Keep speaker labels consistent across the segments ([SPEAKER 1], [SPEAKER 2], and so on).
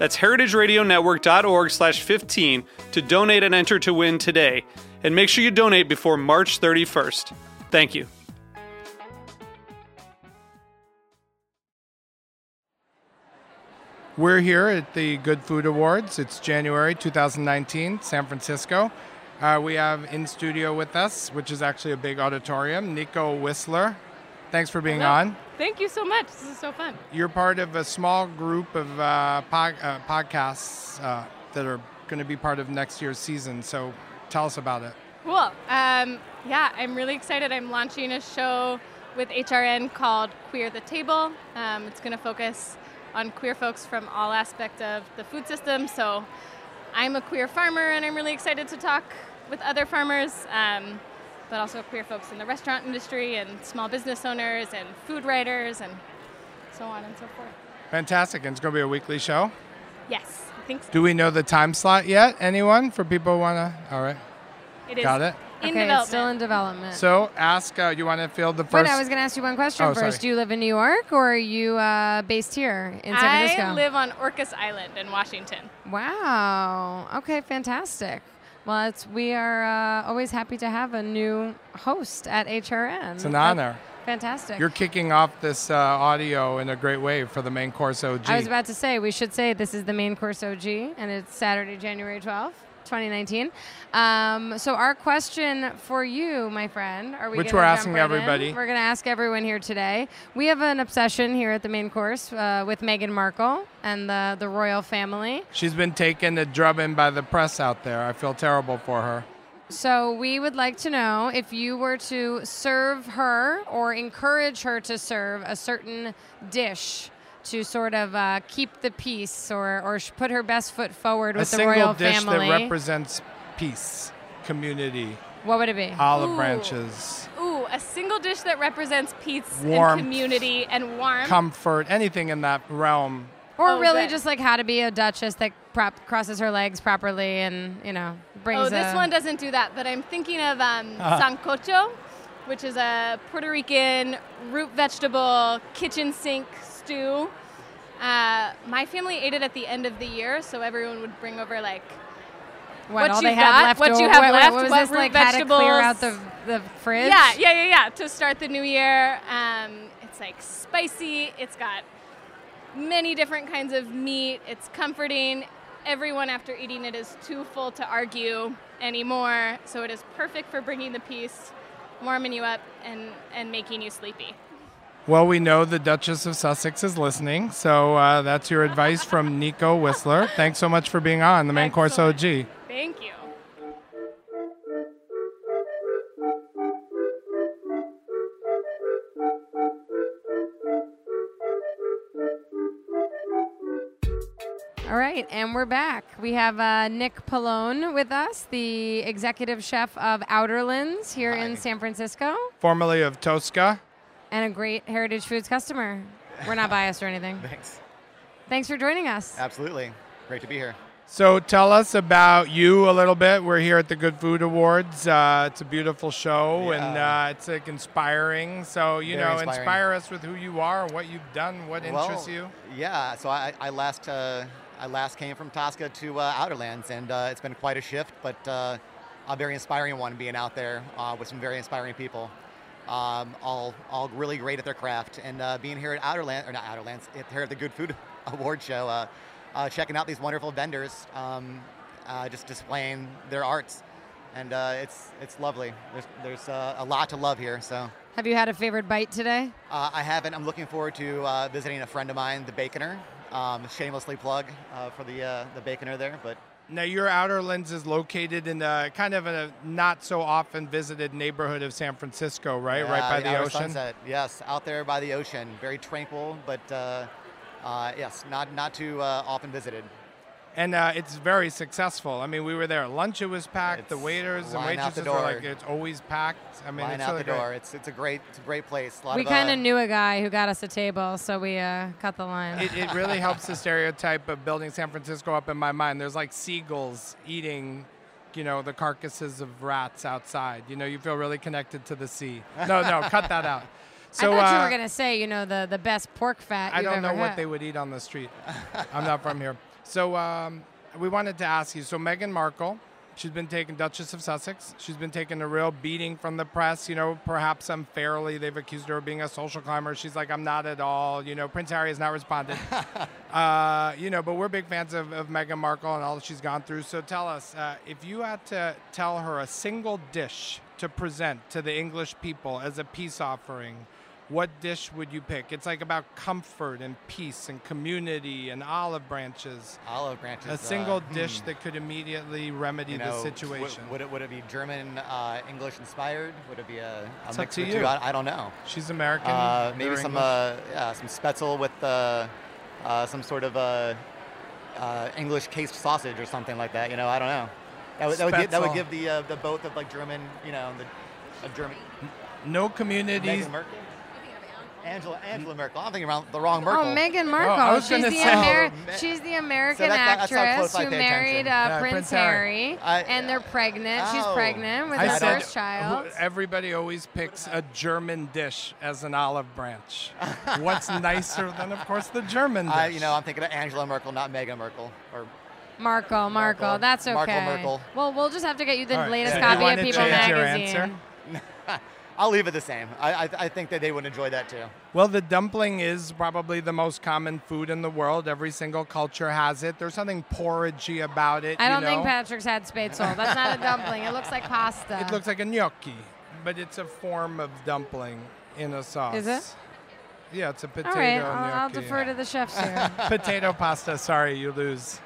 [SPEAKER 1] That's heritageradionetwork.org slash 15 to donate and enter to win today. And make sure you donate before March 31st. Thank you.
[SPEAKER 2] We're here at the Good Food Awards. It's January 2019, San Francisco. Uh, we have in studio with us, which is actually a big auditorium, Nico Wisler. Thanks for being
[SPEAKER 3] Hello.
[SPEAKER 2] on.
[SPEAKER 3] Thank you so much. This is so fun.
[SPEAKER 2] You're part of a small group of uh, pod, uh, podcasts uh, that are going to be part of next year's season. So tell us about it.
[SPEAKER 3] Cool. Um, yeah, I'm really excited. I'm launching a show with HRN called Queer the Table. Um, it's going to focus on queer folks from all aspects of the food system. So I'm a queer farmer, and I'm really excited to talk with other farmers, um, but also queer folks in the restaurant industry and small business owners and food writers and so on and so forth.
[SPEAKER 2] Fantastic. And it's going to be a weekly show.
[SPEAKER 3] Yes, I think so.
[SPEAKER 2] Do we know the time slot yet? Anyone? For people who want to? All right.
[SPEAKER 3] It is
[SPEAKER 2] Got it.
[SPEAKER 3] in
[SPEAKER 4] okay,
[SPEAKER 3] development.
[SPEAKER 4] it's still in development.
[SPEAKER 2] So ask, uh, you want to field the
[SPEAKER 4] Wait,
[SPEAKER 2] first?
[SPEAKER 4] I was going to ask you one question
[SPEAKER 2] Oh,
[SPEAKER 4] first.
[SPEAKER 2] sorry.
[SPEAKER 4] Do you live in New York or are you uh, based here in San Francisco?
[SPEAKER 3] I live on Orcas Island in Washington.
[SPEAKER 4] Wow. Okay, fantastic. Well, it's we are uh, always happy to have a new host at HRN.
[SPEAKER 2] It's an
[SPEAKER 4] That's
[SPEAKER 2] honor.
[SPEAKER 4] Fantastic.
[SPEAKER 2] You're kicking off this uh, audio in a great way for the main course OG.
[SPEAKER 4] I was about to say we should say this is the main course OG, and it's Saturday, January 12th. 2019. Um, so our question for you, my friend, are we?
[SPEAKER 2] Which we're asking
[SPEAKER 4] right in?
[SPEAKER 2] everybody.
[SPEAKER 4] We're going to ask everyone here today. We have an obsession here at the main course uh, with Meghan Markle and the the royal family.
[SPEAKER 2] She's been taken to drubbing by the press out there. I feel terrible for her.
[SPEAKER 4] So we would like to know if you were to serve her or encourage her to serve a certain dish to sort of uh, keep the peace or, or put her best foot forward
[SPEAKER 2] a
[SPEAKER 4] with the
[SPEAKER 2] single dish that represents peace, community,
[SPEAKER 4] what would it be?
[SPEAKER 2] olive
[SPEAKER 3] Ooh.
[SPEAKER 2] branches,
[SPEAKER 3] Ooh, a single dish that represents peace
[SPEAKER 2] Warmth.
[SPEAKER 3] and community and warmth.
[SPEAKER 2] comfort, anything in that realm.
[SPEAKER 4] Or
[SPEAKER 3] Oh,
[SPEAKER 4] really
[SPEAKER 3] good.
[SPEAKER 4] just like how to be a duchess that prop- crosses her legs properly and, you know, brings
[SPEAKER 3] oh, this
[SPEAKER 4] a-
[SPEAKER 3] one doesn't do that, but I'm thinking of um,
[SPEAKER 2] Uh-huh.
[SPEAKER 3] sancocho, which is a Puerto Rican root vegetable kitchen sink stew. Uh, my family ate it at the end of the year, so everyone would bring over like
[SPEAKER 4] what,
[SPEAKER 3] what
[SPEAKER 4] all
[SPEAKER 3] you've
[SPEAKER 4] they had
[SPEAKER 3] got,
[SPEAKER 4] left
[SPEAKER 3] what you have
[SPEAKER 4] what,
[SPEAKER 3] left,
[SPEAKER 4] what was
[SPEAKER 3] what root
[SPEAKER 4] like to clear out the, the fridge?
[SPEAKER 3] Yeah, yeah, yeah, yeah. To start the new year, um, it's like spicy. It's got many different kinds of meat. It's comforting. Everyone after eating it is too full to argue anymore. So it is perfect for bringing the peace, warming you up, and and making you sleepy.
[SPEAKER 2] Well, we know the Duchess of Sussex is listening, so uh, that's your advice from Nico Wisler. Thanks so much for being on the main course OG.
[SPEAKER 3] Thank you.
[SPEAKER 4] All right, and we're back. We have uh, Nick Pallone with us, the executive chef of Outerlands here in San Francisco,
[SPEAKER 2] Formerly of Tosca.
[SPEAKER 4] And a great Heritage Foods customer. We're not biased or anything.
[SPEAKER 5] Thanks.
[SPEAKER 4] Thanks for joining us.
[SPEAKER 5] Absolutely. Great to be here.
[SPEAKER 2] So tell us about you a little bit. We're here at the Good Food Awards. Uh, it's a beautiful show and uh, it's like inspiring. So you
[SPEAKER 5] Very
[SPEAKER 2] know,
[SPEAKER 5] inspiring.
[SPEAKER 2] inspire us with who you are, what you've done, what interests you.
[SPEAKER 5] Yeah. So I, I last uh, I last came from Tosca to uh, Outerlands, and uh, it's been quite a shift, but uh, a very inspiring one being out there uh, with some very inspiring people. Um, all all really great at their craft, and uh, being here at Outerland or not Outerlands, here at the Good Food Award Show, uh, uh, checking out these wonderful vendors, um, uh, just displaying their arts. and uh, it's it's lovely. There's there's uh, a lot to love here. So
[SPEAKER 4] Have you had a favorite bite today?
[SPEAKER 5] uh, I haven't. I'm looking forward to uh, visiting a friend of mine, the Baconer. Um, shamelessly plug uh, for the uh, the Baconer there, but
[SPEAKER 2] Now, your Outerlands is located in a kind of a not so often visited neighborhood of San Francisco, right? right by the
[SPEAKER 5] outer
[SPEAKER 2] ocean.
[SPEAKER 5] Sunset. Yes, out there by the ocean, very tranquil, but uh, uh, yes, not not too uh, often visited.
[SPEAKER 2] And uh, it's very successful. I mean, we were there lunch; it was packed. the waiters and
[SPEAKER 5] line the
[SPEAKER 2] waitresses were like, "It's always packed." I mean,
[SPEAKER 5] Line
[SPEAKER 2] it's
[SPEAKER 5] out
[SPEAKER 2] really
[SPEAKER 5] the door.
[SPEAKER 2] great.
[SPEAKER 5] It's it's a great it's a great place. A lot
[SPEAKER 4] We
[SPEAKER 5] of,
[SPEAKER 4] kind
[SPEAKER 5] uh,
[SPEAKER 4] of knew a guy who got us a table, so we uh, cut the line.
[SPEAKER 2] It, it really helps the stereotype of building San Francisco up in my mind. There's like seagulls eating, you know, the carcasses of rats outside. You know, you feel really connected to the sea. No, no, cut that out. So
[SPEAKER 4] I thought you
[SPEAKER 2] uh,
[SPEAKER 4] were gonna say, you know, the the best pork fat.
[SPEAKER 2] I
[SPEAKER 4] you've
[SPEAKER 2] don't know
[SPEAKER 4] ever
[SPEAKER 2] what they would eat on the street. I'm not from here. So um, we wanted to ask you. So Meghan Markle, she's been taken Duchess of Sussex. She's been taking a real beating from the press. You know, perhaps unfairly. They've accused her of being a social climber. She's like, I'm not at all. You know, Prince Harry has not responded. uh, you know, but we're big fans of, of Meghan Markle and all that she's gone through. So tell us, uh, if you had to tell her a single dish to present to the English people as a peace offering, what dish would you pick? It's like about comfort and peace and community and olive branches.
[SPEAKER 5] olive branches.
[SPEAKER 2] A
[SPEAKER 5] uh,
[SPEAKER 2] single
[SPEAKER 5] hmm,
[SPEAKER 2] dish that could immediately remedy
[SPEAKER 5] you
[SPEAKER 2] the
[SPEAKER 5] know, w-
[SPEAKER 2] situation.
[SPEAKER 5] Would, it would it be German uh, English inspired? Would it be a, a mix of
[SPEAKER 2] you.
[SPEAKER 5] two? I, I don't know.
[SPEAKER 2] She's American.
[SPEAKER 5] Uh, maybe some uh, yeah, some spätzle with uh, uh, some sort of uh, uh, English cased sausage or something like that. You know, I don't know. That would, that would, give, that would give the uh, the both of like German, you know, the a German.
[SPEAKER 2] no communities.
[SPEAKER 5] Meghan Merkel. Angela Angela Merkel. I'm thinking around the wrong Merkel.
[SPEAKER 4] Oh, Meghan Markle.
[SPEAKER 2] I was
[SPEAKER 4] she's, the
[SPEAKER 2] say-
[SPEAKER 4] Ameri-
[SPEAKER 5] Oh,
[SPEAKER 4] she's the American
[SPEAKER 5] that's how- that's
[SPEAKER 4] actress
[SPEAKER 5] close
[SPEAKER 4] who married uh.
[SPEAKER 2] Yeah,
[SPEAKER 4] Prince,
[SPEAKER 2] Prince Harry.
[SPEAKER 4] Harry,
[SPEAKER 5] I-
[SPEAKER 4] and they're pregnant. She's
[SPEAKER 5] Oh.
[SPEAKER 4] pregnant with
[SPEAKER 2] I
[SPEAKER 4] her
[SPEAKER 2] said
[SPEAKER 4] first child.
[SPEAKER 2] everybody always picks a German dish as an olive branch. What's nicer than, of course, the German dish?
[SPEAKER 5] I, you know, I'm thinking of Angela Merkel, not Meghan Merkel. Or
[SPEAKER 4] Markle, Markle,
[SPEAKER 5] Markle.
[SPEAKER 4] that's okay.
[SPEAKER 5] Markle, Merkel.
[SPEAKER 4] Well, we'll just have to get you the
[SPEAKER 2] All right,
[SPEAKER 4] latest
[SPEAKER 2] so you
[SPEAKER 4] copy of
[SPEAKER 2] wanna
[SPEAKER 4] People
[SPEAKER 2] your
[SPEAKER 4] magazine.
[SPEAKER 2] answer?
[SPEAKER 5] I'll leave it the same. I, I, I think that they would enjoy that too.
[SPEAKER 2] Well, the dumpling is probably the most common food in the world. Every single culture has it. There's something porridgey about it.
[SPEAKER 4] I
[SPEAKER 2] you
[SPEAKER 4] don't think? Patrick's had spätzle. That's not a dumpling. It looks like pasta.
[SPEAKER 2] It looks like a gnocchi, but it's a form of dumpling in a sauce.
[SPEAKER 4] Is it?
[SPEAKER 2] Yeah, it's a potato
[SPEAKER 4] All right,
[SPEAKER 2] gnocchi.
[SPEAKER 4] I'll, I'll defer to the chefs here.
[SPEAKER 2] potato pasta. Sorry, you lose.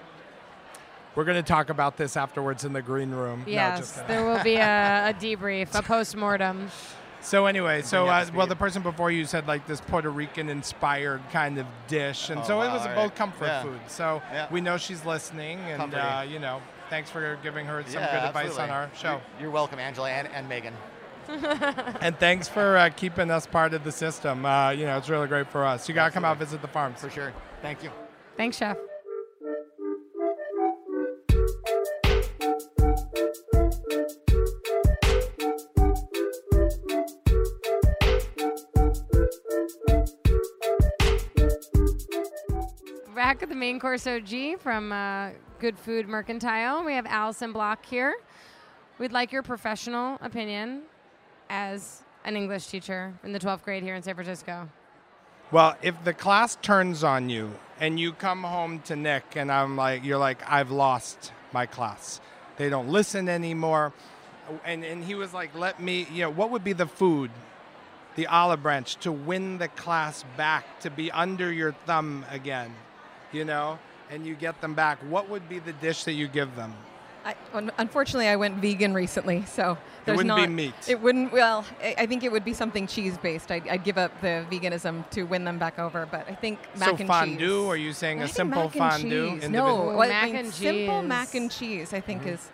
[SPEAKER 2] We're going to talk about this afterwards in the green room. No, just
[SPEAKER 4] yes,
[SPEAKER 2] kidding.
[SPEAKER 4] there will be a, a debrief, a post mortem.
[SPEAKER 2] So anyway, so uh, well, the person before you said like this Puerto Rican inspired kind of dish, and
[SPEAKER 5] Oh,
[SPEAKER 2] so it was
[SPEAKER 5] all
[SPEAKER 2] both
[SPEAKER 5] right.
[SPEAKER 2] comfort
[SPEAKER 5] Yeah.
[SPEAKER 2] food. So
[SPEAKER 5] Yeah.
[SPEAKER 2] we know she's listening, and uh, you know, thanks for giving her some
[SPEAKER 5] yeah,
[SPEAKER 2] good advice
[SPEAKER 5] absolutely.
[SPEAKER 2] on our show,
[SPEAKER 5] You're, you're welcome, Angela and, and Megan.
[SPEAKER 2] and thanks for uh, keeping us part of the system. Uh, you know, it's really great for us. You gotta come out visit the farms.
[SPEAKER 5] For sure. Thank you.
[SPEAKER 4] Thanks, chef. Back at the main course OG from uh, Good Food Mercantile, we have Allison Block here. We'd like your professional opinion as an English teacher in the 12th grade here in San Francisco.
[SPEAKER 2] Well, if the class turns on you and you come home to Nick and I'm like, you're like, I've lost my class. They don't listen anymore. And, and he was like, let me, you know, what would be the food, the olive branch, to win the class back, to be under your thumb again, you know, and you get them back? What would be the dish that you give them?
[SPEAKER 6] I, unfortunately, I went vegan recently, so there's it
[SPEAKER 2] wouldn't be
[SPEAKER 6] not.
[SPEAKER 2] meat.
[SPEAKER 6] It wouldn't. Well, I, I think it would be something cheese based. I'd, I'd give up the veganism to win them back over, but I think mac
[SPEAKER 2] so
[SPEAKER 6] and
[SPEAKER 2] fondue?
[SPEAKER 6] cheese.
[SPEAKER 2] So fondue, Are you saying
[SPEAKER 6] I
[SPEAKER 2] a
[SPEAKER 6] think
[SPEAKER 2] simple
[SPEAKER 6] mac and
[SPEAKER 2] fondue?
[SPEAKER 6] cheese. No,
[SPEAKER 4] Ooh,
[SPEAKER 6] well, I mean,
[SPEAKER 4] and
[SPEAKER 6] simple mac and cheese. I think mm-hmm. is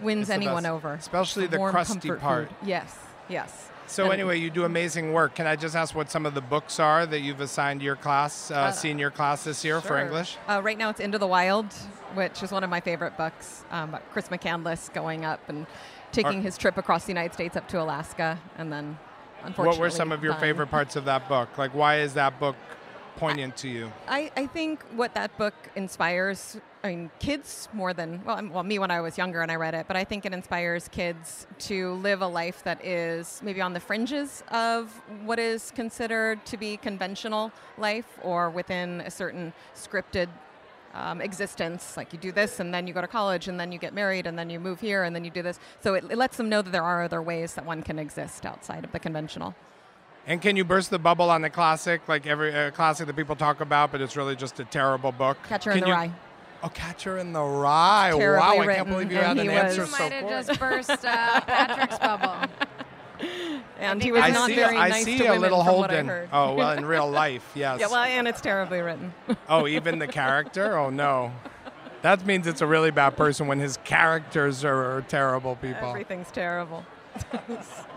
[SPEAKER 6] wins
[SPEAKER 2] It's
[SPEAKER 6] anyone over.
[SPEAKER 2] Especially
[SPEAKER 6] It's
[SPEAKER 2] the
[SPEAKER 6] warm
[SPEAKER 2] crusty
[SPEAKER 6] comfort
[SPEAKER 2] part.
[SPEAKER 6] food. Yes, yes.
[SPEAKER 2] So
[SPEAKER 6] And-
[SPEAKER 2] anyway, you do amazing work. Can I just ask what some of the books are that you've assigned your class, uh,
[SPEAKER 6] Uh,
[SPEAKER 2] senior class this year for English?
[SPEAKER 6] Uh, right now, it's Into the Wild, which is one of my favorite books. Um, Chris McCandless going up and taking
[SPEAKER 2] Are-
[SPEAKER 6] his trip across the United States up to Alaska, and then unfortunately,
[SPEAKER 2] What were some of your
[SPEAKER 6] dying.
[SPEAKER 2] favorite parts of that book? Like, why is that book poignant to you?
[SPEAKER 6] I, I think what that book inspires, I mean, kids more than, well, well, me when I was younger and I read it, but I think it inspires kids to live a life that is maybe on the fringes of what is considered to be conventional life or within a certain scripted um, existence. Like you do this, and then you go to college, and then you get married, and then you move here, and then you do this. So it, it lets them know that there are other ways that one can exist outside of the conventional.
[SPEAKER 2] And can you burst the bubble on the classic, like every uh, classic that people talk about, but it's really just a terrible book?
[SPEAKER 6] Catcher
[SPEAKER 2] Can
[SPEAKER 6] in the
[SPEAKER 2] you-
[SPEAKER 6] Rye.
[SPEAKER 2] Oh, Catcher in the Rye.
[SPEAKER 6] Terribly
[SPEAKER 2] wow, I can't believe you
[SPEAKER 6] and
[SPEAKER 2] had an
[SPEAKER 6] he was-
[SPEAKER 2] answer
[SPEAKER 4] You
[SPEAKER 2] so
[SPEAKER 4] might have
[SPEAKER 2] quick.
[SPEAKER 4] just burst uh, Patrick's bubble.
[SPEAKER 6] And he was
[SPEAKER 2] I
[SPEAKER 6] not
[SPEAKER 2] see,
[SPEAKER 6] very
[SPEAKER 2] I
[SPEAKER 6] nice
[SPEAKER 2] see
[SPEAKER 6] to
[SPEAKER 2] a
[SPEAKER 6] women
[SPEAKER 2] little
[SPEAKER 6] from what I
[SPEAKER 2] Holden.
[SPEAKER 6] heard.
[SPEAKER 2] Oh, well, in real life, yes.
[SPEAKER 6] Yeah, well, and it's terribly written.
[SPEAKER 2] oh, even the character? Oh, no. That means it's a really bad person when his characters are, are terrible people.
[SPEAKER 6] Everything's terrible.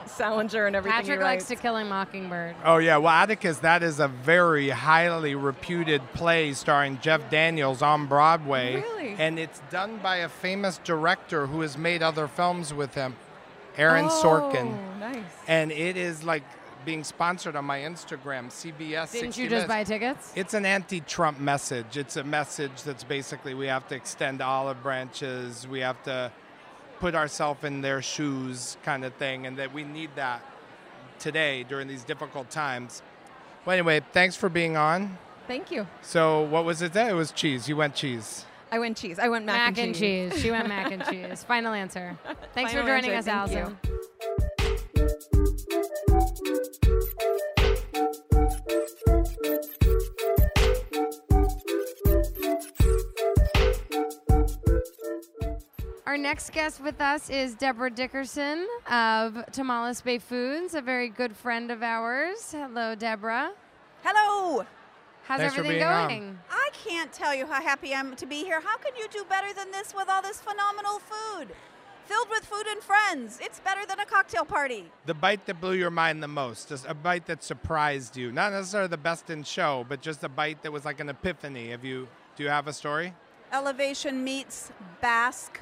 [SPEAKER 6] Salinger and everything.
[SPEAKER 4] Patrick
[SPEAKER 6] he
[SPEAKER 4] likes to kill a mockingbird.
[SPEAKER 2] Oh yeah, well Atticus, that is a very highly reputed play starring Jeff Daniels on Broadway.
[SPEAKER 6] Really?
[SPEAKER 2] And it's done by a famous director who has made other films with him, Aaron Sorkin.
[SPEAKER 6] oh,
[SPEAKER 2] Sorkin.
[SPEAKER 6] Nice.
[SPEAKER 2] And it is like being sponsored on my Instagram, CBS.
[SPEAKER 4] Didn't you just
[SPEAKER 2] Minutes.
[SPEAKER 4] buy tickets?
[SPEAKER 2] It's an anti-Trump message. It's a message that's basically we have to extend olive branches. We have to put ourselves in their shoes, kind of thing, and that we need that today during these difficult times. Well, anyway, thanks for being on.
[SPEAKER 6] Thank you.
[SPEAKER 2] So, what was it? That it was cheese. You went cheese.
[SPEAKER 6] I went cheese. I went mac,
[SPEAKER 4] Mac, and cheese. She went mac and cheese. Final answer. Thanks for joining
[SPEAKER 6] answer.
[SPEAKER 4] us,
[SPEAKER 6] Thank you.
[SPEAKER 4] Allison. Next guest with us is Deborah Dickerson of Tomales Bay Foods, a very good friend of ours. Hello, Deborah.
[SPEAKER 7] Hello.
[SPEAKER 4] How's
[SPEAKER 2] Thanks for
[SPEAKER 4] everything
[SPEAKER 2] being on.
[SPEAKER 4] going?
[SPEAKER 7] I can't tell you how happy I am to be here. How can you do better than this with all this phenomenal food? Filled with food and friends. It's better than a cocktail party.
[SPEAKER 2] The bite that blew your mind the most, just a bite that surprised you. Not necessarily the best in show, but just a bite that was like an epiphany. Have you? Do you have a story?
[SPEAKER 7] Elevation meets Basque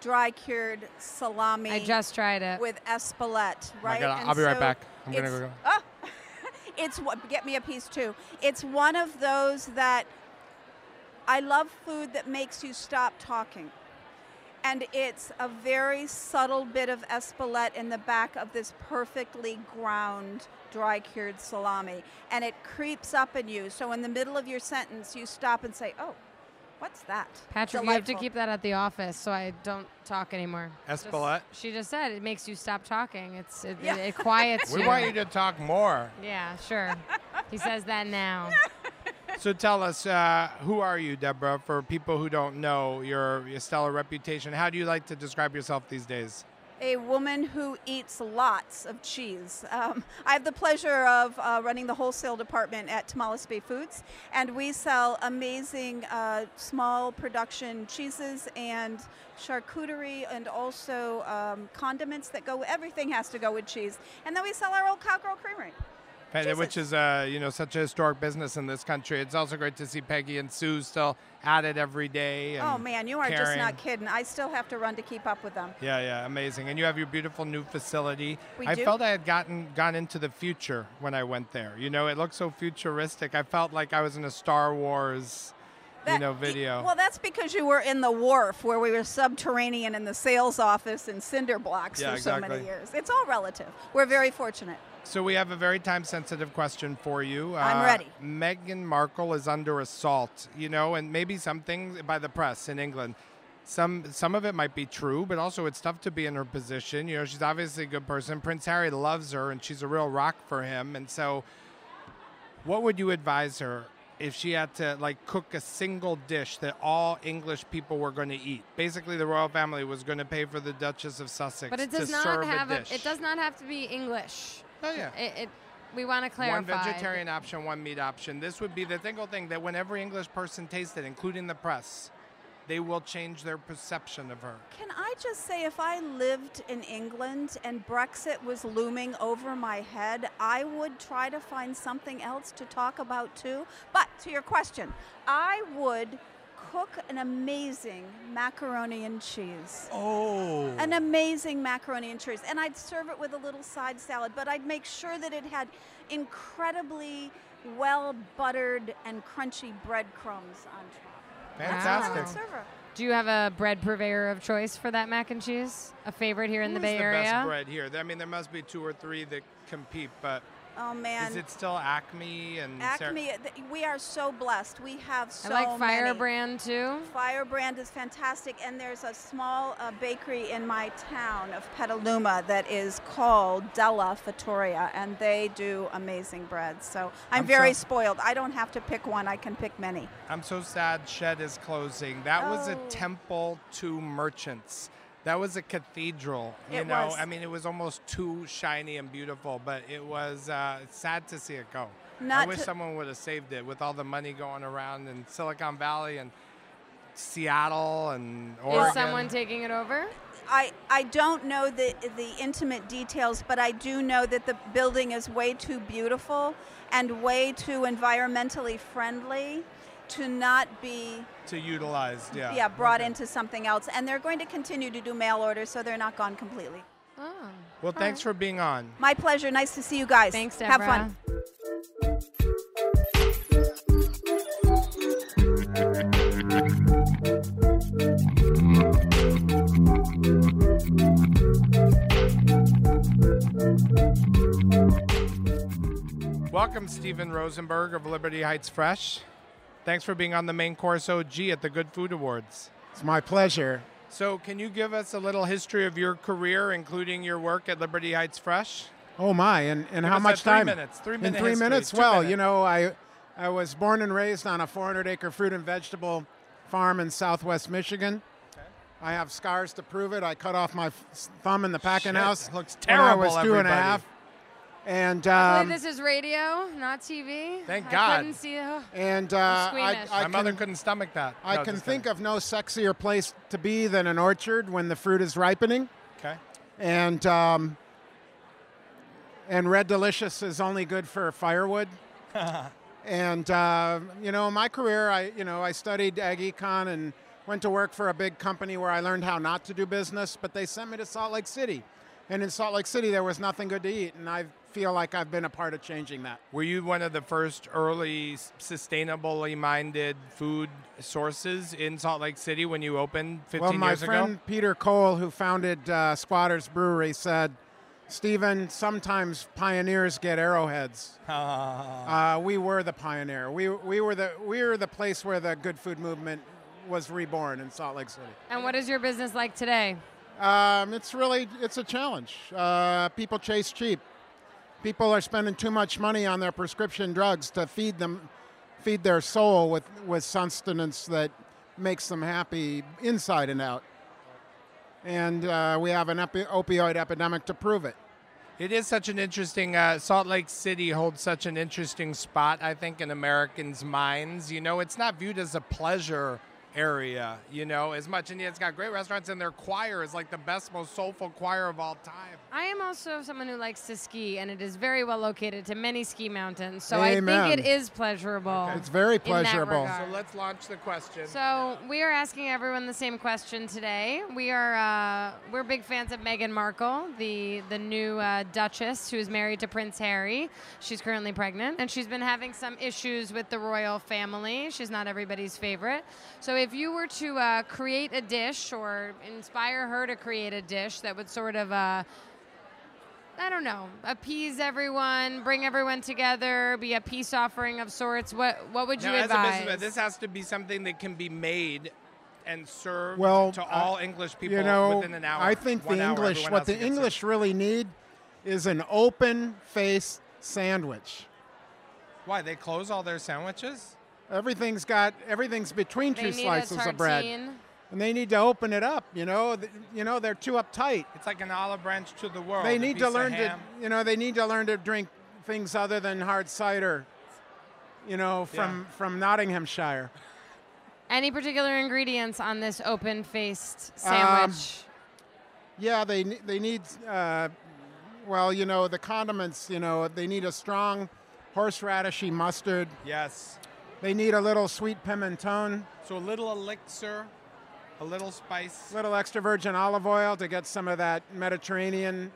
[SPEAKER 7] dry cured salami
[SPEAKER 4] I just tried it.
[SPEAKER 7] with espelette, oh right?
[SPEAKER 2] gotta- I'll be right back. I'm gonna
[SPEAKER 7] it's-
[SPEAKER 2] go-
[SPEAKER 7] Oh, it's what get me a piece too. It's one of those that I love food that makes you stop talking. And it's a very subtle bit of espelette in the back of this perfectly ground dry cured salami. And it creeps up in you. So in the middle of your sentence, you stop and say, Oh, what's that?
[SPEAKER 4] Patrick, you have to keep that at the office so I don't talk anymore. Just- she just said it makes you stop talking. It's it,
[SPEAKER 7] Yeah.
[SPEAKER 4] it, it quiets
[SPEAKER 2] We
[SPEAKER 4] you.
[SPEAKER 2] want you to talk more.
[SPEAKER 4] Yeah, sure. he says that now.
[SPEAKER 2] So tell us, uh, who are you, Deborah? For people who don't know your, your stellar reputation, how do you like to describe yourself these days?
[SPEAKER 7] A woman who eats lots of cheese. Um, I have the pleasure of uh, running the wholesale department at Tomales Bay Foods, and we sell amazing uh, small production cheeses and charcuterie and also um, condiments that go, everything has to go with cheese. And then we sell our old Cowgirl Creamery.
[SPEAKER 2] Pe-
[SPEAKER 7] Jesus.
[SPEAKER 2] Which is, uh, you know, such a historic business in this country. It's also great to see Peggy and Sue still at it every day.
[SPEAKER 7] Oh man, you are just not kidding. I still have to run to keep up with them.
[SPEAKER 2] Yeah, yeah, amazing. And you have your beautiful new facility.
[SPEAKER 7] We
[SPEAKER 2] I
[SPEAKER 7] do.
[SPEAKER 2] felt I had gotten gone into the future when I went there. You know, it looked so futuristic. I felt like I was in a Star Wars, you know, video.
[SPEAKER 7] Well, that's because you were in the wharf where we were subterranean in the sales office in cinder blocks
[SPEAKER 2] Yeah,
[SPEAKER 7] for so many years. It's all relative. We're very fortunate.
[SPEAKER 2] So we have a very time-sensitive question for you. Uh,
[SPEAKER 7] I'm ready.
[SPEAKER 2] Meghan Markle is under assault, you know, and maybe something by the press in England. Some some of it might be true, but also it's tough to be in her position. You know, she's obviously a good person. Prince Harry loves her, and she's a real rock for him. And so, what would you advise her if she had to like cook a single dish that all English people were going to eat? Basically, the royal family was going to pay for the Duchess of Sussex
[SPEAKER 4] But it
[SPEAKER 2] to
[SPEAKER 4] does not
[SPEAKER 2] serve
[SPEAKER 4] have
[SPEAKER 2] a
[SPEAKER 4] a,
[SPEAKER 2] dish.
[SPEAKER 4] it does not have to be English.
[SPEAKER 2] Oh yeah.
[SPEAKER 4] It, it we want to clarify.
[SPEAKER 2] One vegetarian option, one meat option. This would be the single thing that when every English person tastes it, including the press, they will change their perception of her.
[SPEAKER 7] Can I just say, if I lived in England and Brexit was looming over my head, I would try to find something else to talk about too. But to your question, I would cook an amazing macaroni and cheese.
[SPEAKER 2] Oh.
[SPEAKER 7] An amazing macaroni and cheese. And I'd serve it with a little side salad, but I'd make sure that it had incredibly well buttered and crunchy breadcrumbs on top.
[SPEAKER 2] Fantastic.
[SPEAKER 7] I would serve her.
[SPEAKER 4] Do you have a bread purveyor of choice for that mac and cheese? A favorite here in the
[SPEAKER 2] Who's
[SPEAKER 4] Bay
[SPEAKER 2] the
[SPEAKER 4] Area?
[SPEAKER 2] best bread here? I mean, there must be two or three that compete, but
[SPEAKER 7] Oh man.
[SPEAKER 2] Is it still Acme and
[SPEAKER 7] Acme, th- we are so blessed. We have so
[SPEAKER 4] I like
[SPEAKER 7] many.
[SPEAKER 4] Firebrand too.
[SPEAKER 7] Firebrand is fantastic, and there's a small uh, bakery in my town of Petaluma that is called Della Fattoria, and they do amazing bread. So I'm,
[SPEAKER 2] I'm
[SPEAKER 7] very
[SPEAKER 2] so-
[SPEAKER 7] spoiled. I don't have to pick one; I can pick many.
[SPEAKER 2] I'm so sad Shed is closing. That was a
[SPEAKER 7] Oh.
[SPEAKER 2] temple to merchants. That was a cathedral. You
[SPEAKER 7] It
[SPEAKER 2] know,
[SPEAKER 7] was.
[SPEAKER 2] I mean, it was almost too shiny and beautiful, but it was uh, sad to see it go. I wish
[SPEAKER 7] to-
[SPEAKER 2] someone would have saved it with all the money going around in Silicon Valley and Seattle and Oregon.
[SPEAKER 4] Is someone taking it over?
[SPEAKER 7] I, I don't know the the intimate details, but I do know that the building is way too beautiful and way too environmentally friendly to not be
[SPEAKER 2] to utilized, yeah.
[SPEAKER 7] yeah brought
[SPEAKER 2] Okay.
[SPEAKER 7] into something else. And they're going to continue to do mail orders, so they're not gone completely.
[SPEAKER 4] Oh.
[SPEAKER 2] Well, thanks for being on.
[SPEAKER 7] My pleasure. Nice to see you guys.
[SPEAKER 4] Thanks,
[SPEAKER 7] Have fun.
[SPEAKER 2] Welcome, Steven Rosenberg of Liberty Heights Fresh. Thanks for being on the main course OG at the Good Food Awards.
[SPEAKER 8] It's my pleasure.
[SPEAKER 2] So, can you give us a little history of your career, including your work at Liberty Heights Fresh?
[SPEAKER 8] Oh my! And, and
[SPEAKER 2] Give
[SPEAKER 8] how much
[SPEAKER 2] three
[SPEAKER 8] time?
[SPEAKER 2] minutes, three
[SPEAKER 8] In three
[SPEAKER 2] history,
[SPEAKER 8] minutes. well,
[SPEAKER 2] minutes.
[SPEAKER 8] you know, I I was born and raised on a 400-acre fruit and vegetable farm in Southwest Michigan. Okay. I have scars to prove it. I cut off my thumb in the packing
[SPEAKER 2] Shit,
[SPEAKER 8] house
[SPEAKER 2] it looks
[SPEAKER 8] when I
[SPEAKER 2] terrible,
[SPEAKER 8] was two and a
[SPEAKER 2] everybody.
[SPEAKER 8] half. And um,
[SPEAKER 4] this is radio, not TV.
[SPEAKER 2] Thank
[SPEAKER 4] I
[SPEAKER 2] God.
[SPEAKER 4] couldn't see. Oh.
[SPEAKER 8] and uh, I. I
[SPEAKER 2] My mother couldn't stomach that.
[SPEAKER 8] I
[SPEAKER 2] No,
[SPEAKER 8] can think
[SPEAKER 2] kidding.
[SPEAKER 8] of no sexier place to be than an orchard when the fruit is ripening.
[SPEAKER 2] Okay.
[SPEAKER 8] and um, and red delicious is only good for firewood. and uh, you know, in my career, I you know, I studied ag econ and went to work for a big company where I learned how not to do business. But they sent me to Salt Lake City, and in Salt Lake City there was nothing good to eat, and I feel like I've been a part of changing that.
[SPEAKER 2] Were you one of the first early sustainably minded food sources in Salt Lake City when you opened 15
[SPEAKER 8] well, my friend
[SPEAKER 2] ago?
[SPEAKER 8] Peter Cole, who founded uh, Squatters Brewery, said, "Steven, sometimes pioneers get arrowheads." Uh, we were the pioneer. We, we were the we were the place where the good food movement was reborn in Salt Lake City.
[SPEAKER 4] And what is your business like today?
[SPEAKER 8] Um, it's really it's a challenge. Uh, people chase cheap. People are spending too much money on their prescription drugs to feed them, feed their soul with with sustenance that makes them happy inside and out. And uh, we have an epi- opioid epidemic to prove it.
[SPEAKER 2] It is such an interesting. Uh, Salt Lake City holds such an interesting spot, I think, in Americans' minds. You know, it's not viewed as a pleasure area, you know, as much. And yet it's got great restaurants, and their choir is like the best, most soulful choir of all time.
[SPEAKER 4] I am also someone who likes to ski, and it is very well located to many ski mountains. So I think it is pleasurable.
[SPEAKER 8] It's very pleasurable.
[SPEAKER 2] So let's launch the question.
[SPEAKER 4] So we are asking everyone the same question today. We are uh, we're big fans of Meghan Markle, the the new uh, Duchess, who's married to Prince Harry. She's currently pregnant, and she's been having some issues with the royal family. She's not everybody's favorite. So if you were to uh, create a dish or inspire her to create a dish that would sort of uh, I don't know, appease everyone, bring everyone together, be a peace offering of sorts. What what would you
[SPEAKER 2] now, as a
[SPEAKER 4] advise?
[SPEAKER 2] businessman, this has to be something that can be made and served
[SPEAKER 8] Well,
[SPEAKER 2] to
[SPEAKER 8] uh,
[SPEAKER 2] all English people
[SPEAKER 8] you know,
[SPEAKER 2] within an hour.
[SPEAKER 8] I think the
[SPEAKER 2] hour,
[SPEAKER 8] English, what the English
[SPEAKER 2] served.
[SPEAKER 8] really need, is an open face sandwich.
[SPEAKER 2] Why they close all their sandwiches?
[SPEAKER 8] Everything's got everything's between
[SPEAKER 4] They
[SPEAKER 8] two
[SPEAKER 4] need
[SPEAKER 8] slices
[SPEAKER 4] a
[SPEAKER 8] of bread, and they need to open it up. You know, Th- you know they're too uptight.
[SPEAKER 2] It's like an olive branch to the world.
[SPEAKER 8] they need to learn to, you know, they need to learn to drink things other than hard cider. You know, from from Nottinghamshire.
[SPEAKER 4] Any particular ingredients on this open-faced
[SPEAKER 8] Um,
[SPEAKER 4] sandwich?
[SPEAKER 8] Yeah, they they need, uh, well, you know, the condiments. You know, they need a strong horseradishy mustard.
[SPEAKER 2] Yes.
[SPEAKER 8] They need a little sweet pimenton,
[SPEAKER 2] So a little elixir, a little spice.
[SPEAKER 8] A little extra virgin olive oil to get some of that Mediterranean